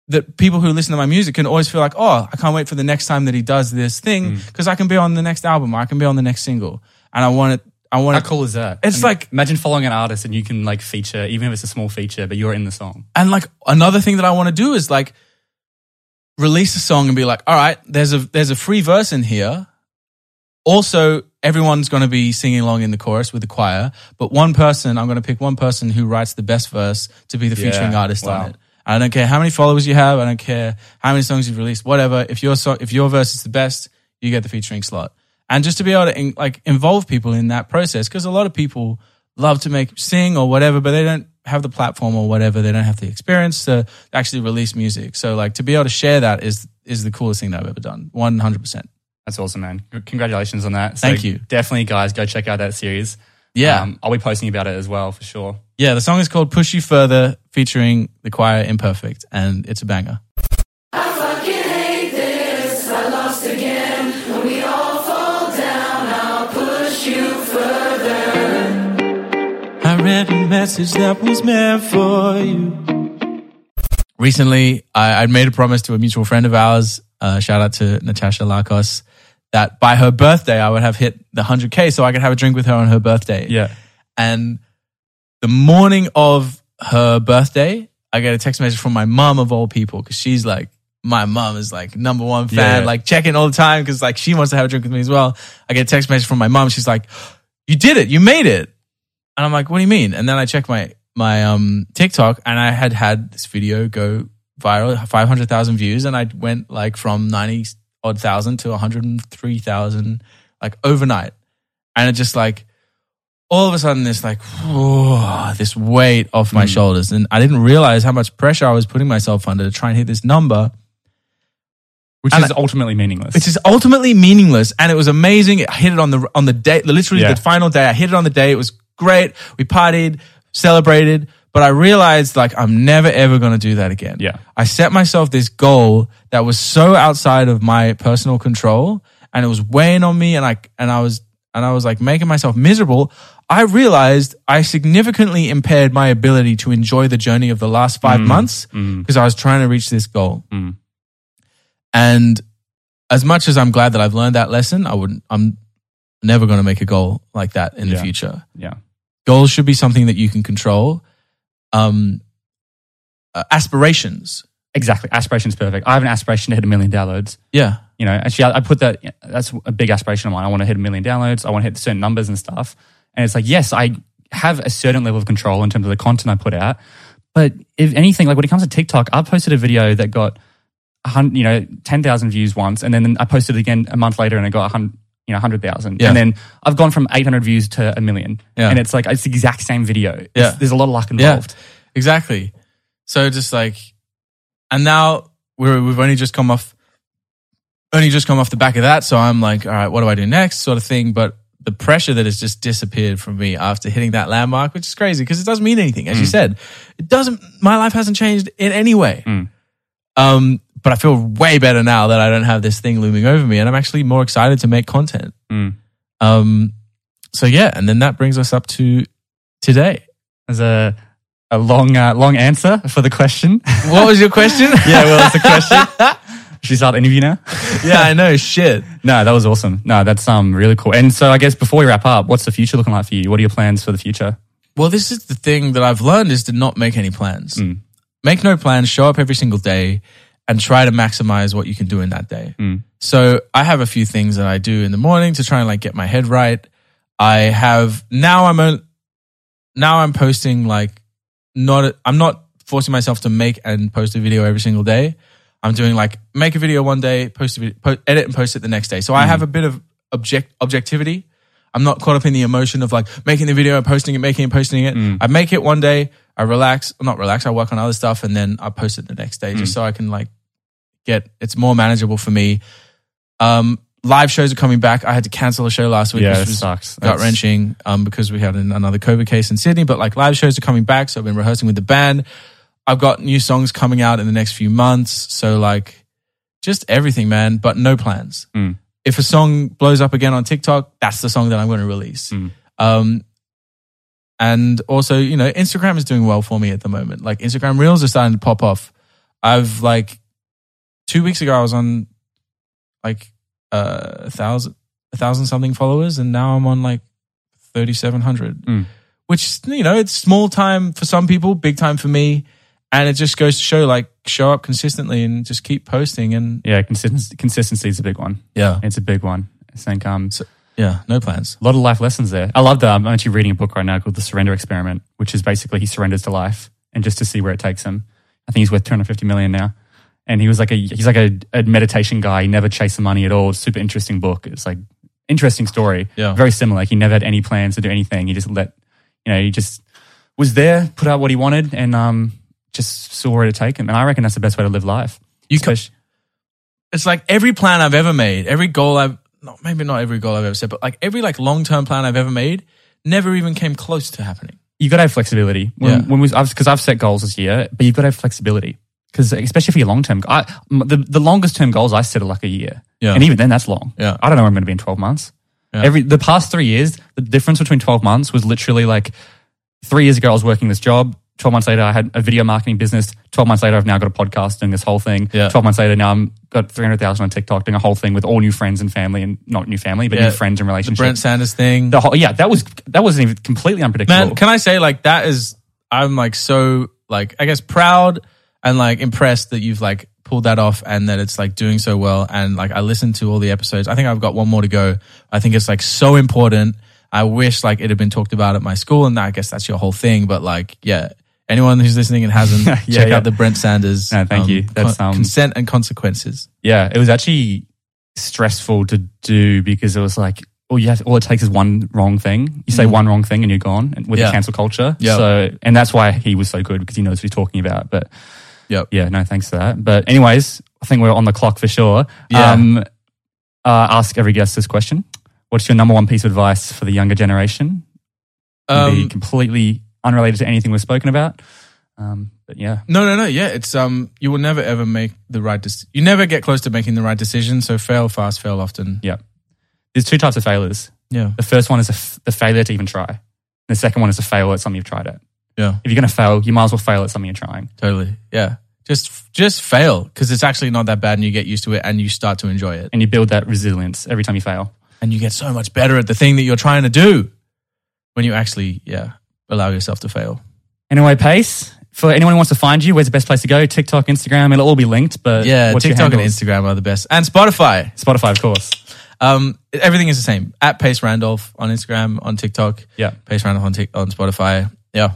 that people who listen to my music can always feel like, oh, I can't wait for the next time that he does this thing Mm. because I can be on the next album or I can be on the next single. And I want it I want how it cool is that? It's And like- imagine following an artist and you can like feature, even if it's a small feature, but you're in the song. And like another thing that I want to do is like release a song and be like, all right, there's a there's a free verse in here. Also, everyone's going to be singing along in the chorus with the choir, but one person, I'm going to pick one person who writes the best verse to be the Yeah, featuring artist wow. on it. I don't care how many followers you have. I don't care how many songs you've released. Whatever. If your song, if your verse is the best, you get the featuring slot. And just to be able to in, like involve people in that process, because a lot of people love to make sing or whatever, but they don't have the platform or whatever. They don't have the experience to actually release music. So like to be able to share that is is the coolest thing that I've ever done. One hundred percent. That's awesome, man. Congratulations on that. So Thank you. Definitely, guys, go check out that series. Yeah, Um, I'll be posting about it as well for sure. Yeah. The song is called "Push You Further," featuring the choir Imperfect, and it's a banger. I read a message that was meant for you. recently I, made a promise to a mutual friend of ours. Uh, shout out to Natasha Larkos that by her birthday I would have hit the 100k so I could have a drink with her on her birthday. Yeah. And the morning of her birthday, I get a text message from my mom of all people because she's like my mom is like number one fan, Yeah. like checking all the time because like she wants to have a drink with me as well. I get a text message from my mom. She's like, "You did it! You made it!" And I'm like, "What do you mean?" And then I check my my um TikTok, and I had had this video go viral, five hundred thousand views, and I went like from ninety odd thousand to one hundred and three thousand like overnight, and it just like all of a sudden this like whoa, this weight off my hmm. shoulders, and I didn't realize how much pressure I was putting myself under to try and hit this number which And is ultimately meaningless. which is ultimately meaningless. And it was amazing. I hit it on the on the day, literally Yeah. the final day. I hit it on the day. It was great. We partied, celebrated. But I realized like I'm never ever going to do that again. Yeah. I set myself this goal that was so outside of my personal control, and it was weighing on me, and I and I was and I was like making myself miserable. I realized I significantly impaired my ability to enjoy the journey of the last five months because I was trying to reach this goal. Mm. And as much as I'm glad that I've learned that lesson, I wouldn't. I'm never going to make a goal like that in the future. yeah. Goals should be something that you can control. Um, uh, aspirations, Exactly. Aspiration is perfect. I have an aspiration to hit a million downloads. yeah, You know, actually, I, I put that. That's a big aspiration of mine. I want to hit a million downloads. I want to hit certain numbers and stuff. And it's like, yes, I have a certain level of control in terms of the content I put out. But if anything, like when it comes to TikTok, I posted a video that got, a you know, ten thousand views once, and then I posted it again a month later, and it got a hundred. You know, hundred thousand, Yeah. and then I've gone from eight hundred views to a million, Yeah. and it's like it's the exact same video. It's- Yeah. there's a lot of luck involved. yeah, involved. exactly. So just like, and now we're we've only just come off, only just come off the back of that. So I'm like, all right, what do I do next, sort of thing. But the pressure that has just disappeared from me after hitting that landmark, which is crazy because it doesn't mean anything. As you said, it doesn't. My life hasn't changed in any way. Mm. Um, but I feel way better now that I don't have this thing looming over me, and I'm actually more excited to make content. Mm. Um, so yeah, and then that brings us up to today. As a a long uh, long answer for the question. What was your question? [LAUGHS] yeah, well, that's the question. Should we start the interview now? yeah, I know. Shit. No, that was awesome. No, that's um really cool. And so I guess before we wrap up, what's the future looking like for you? What are your plans for the future? Well, this is the thing that I've learned is to not make any plans. Mm. Make no plans, show up every single day and try to maximize what you can do in that day. Mm. So I have a few things that I do in the morning to try and like get my head right. I have now I'm on, now I'm posting like not I'm not forcing myself to make and post a video every single day. I'm doing like make a video one day, post a video, po- edit and post it the next day. So I have mm. a bit of object objectivity. I'm not caught up in the emotion of like making the video, and posting it, making it, posting it. Mm. I make it one day, I relax, not relax, I work on other stuff and then I post it the next day mm. just so I can like get it's more manageable for me. Um live shows are coming back. I had to cancel a show last week, Yeah, which it was sucks. gut wrenching um, because we had an, another COVID case in Sydney. But like live shows are coming back, so I've been rehearsing with the band. I've got new songs coming out in the next few months, so like just everything, man. But no plans. Mm. If a song blows up again on TikTok, that's the song that I'm going to release. Mm. Um, and also, you know, Instagram is doing well for me at the moment. Like Instagram Reels are starting to pop off. I've like two weeks ago, I was on like uh, a thousand, a thousand something followers, and now I'm on like thirty seven hundred. Mm. Which you know, it's small time for some people, big time for me, and it just goes to show like show up consistently and just keep posting. And Yeah, consistency, consistency is a big one. yeah, It's a big one. I think um, yeah, no plans. a lot of life lessons there. I love that. I'm actually reading a book right now called The Surrender Experiment, which is basically he surrenders to life and just to see where it takes him. I think he's worth 250 million now. And he was like a he's like a, a meditation guy. He never chased the money at all. Super interesting book. It's like interesting story. Yeah. Very similar. Like he never had any plans to do anything. He just let you know, he just was there, put out what he wanted, and um just saw where it take him. And I reckon that's the best way to live life. You can, Especially- it's like every plan I've ever made, every goal I've not maybe not every goal I've ever set, but like every like long term plan I've ever made never even came close to happening. you got to have flexibility. When, Yeah. when we, because I've set goals this year, but you've got to have flexibility. Because especially for your long term, I, the the longest term goals I set are like a year, Yeah. and even then that's long. Yeah. I don't know where I'm going to be in twelve months. Yeah. Every the past three years, the difference between twelve months was literally like three years ago I was working this job. Twelve months later, I had a video marketing business. Twelve months later, I've now got a podcast doing this whole thing. Yeah. Twelve months later, now I'm got three hundred thousand on TikTok doing a whole thing with all new friends and family, and not new family, but Yeah. new friends and relationships. The. Brent Sanders thing. The whole, yeah, that was that wasn't even completely unpredictable. Man, can I say like that is I'm like so like I guess proud and like impressed that you've like pulled that off and that it's like doing so well. And like I listened to all the episodes. I think I've got one more to go. I think it's like so important. I wish like it had been talked about at my school, and I guess that's your whole thing. But like, yeah, anyone who's listening and hasn't, [LAUGHS] Yeah, check yeah. out the Brent Sanders. No, thank you. That's, um, consent and consequences. Yeah, it was actually stressful to do because it was like, all you have, all it takes is one wrong thing. You say Mhm. one wrong thing and you're gone with Yeah. the cancel culture. Yeah. So, and that's why he was so good because he knows what he's talking about. But Yep. yeah, no, thanks for that. But anyways, I think we're on the clock for sure. Yeah. Um, uh, ask every guest this question. What's your number one piece of advice for the younger generation? Can be Um, completely unrelated to anything we've spoken about. Um, but yeah, no, no, no. Yeah, it's um, you will never ever make the right. You never get close to making the right decision. So fail fast, fail often. yeah. There's two types of failures. Yeah, The first one is a f- the failure to even try. The second one is a fail at something you've tried at. Yeah, If you're going to fail, you might as well fail at something you're trying. totally. Yeah, just just fail because it's actually not that bad, and you get used to it, and you start to enjoy it, And you build that resilience every time you fail. and you get so much better at the thing that you're trying to do when you actually, yeah, allow yourself to fail. Anyway, Pace, for anyone who wants to find you, where's the best place to go? TikTok, Instagram, it'll all be linked. But Yeah, TikTok and? Instagram are the best, and Spotify. Spotify, of course. Um, everything is the same. At Pace Randolph on Instagram, on TikTok, Yeah. Pace Randolph on, Tik on Spotify. Yeah.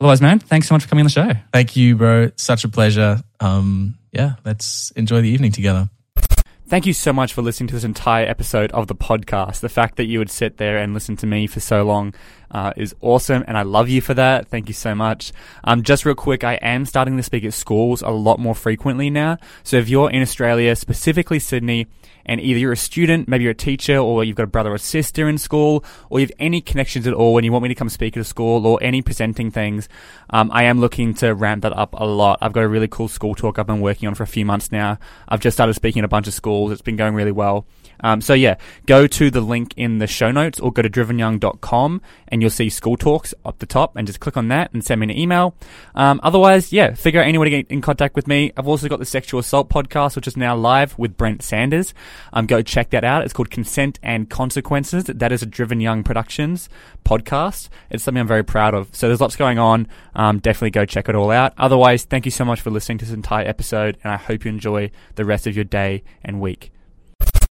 Otherwise, man, thanks so much for coming on the show. Thank you, bro. Such a pleasure. Um, yeah, let's enjoy the evening together. Thank you so much for listening to this entire episode of the podcast. The fact that you would sit there and listen to me for so long uh, is awesome, and I love you for that. Thank you so much. Um, just real quick, I am starting to speak at schools a lot more frequently now. So if you're in Australia, specifically Sydney, and either you're a student, maybe you're a teacher, or you've got a brother or sister in school, or you have any connections at all, and you want me to come speak at a school or any presenting things, um, I am looking to ramp that up a lot. I've got a really cool school talk I've been working on for a few months now. I've just started speaking at a bunch of schools. It's been going really well. Um, so yeah, go to the link in the show notes or go to drivenyoung.com and you'll see school talks up the top and just click on that and send me an email. Um, otherwise, yeah, figure out any way to get in contact with me. I've also got the sexual assault podcast, which is now live with Brent Sanders. Um, go check that out. It's called Consent and Consequences. That is a Driven Young Productions podcast. It's something I'm very proud of. So there's lots going on. Um, definitely go check it all out. Otherwise, thank you so much for listening to this entire episode and I hope you enjoy the rest of your day and week.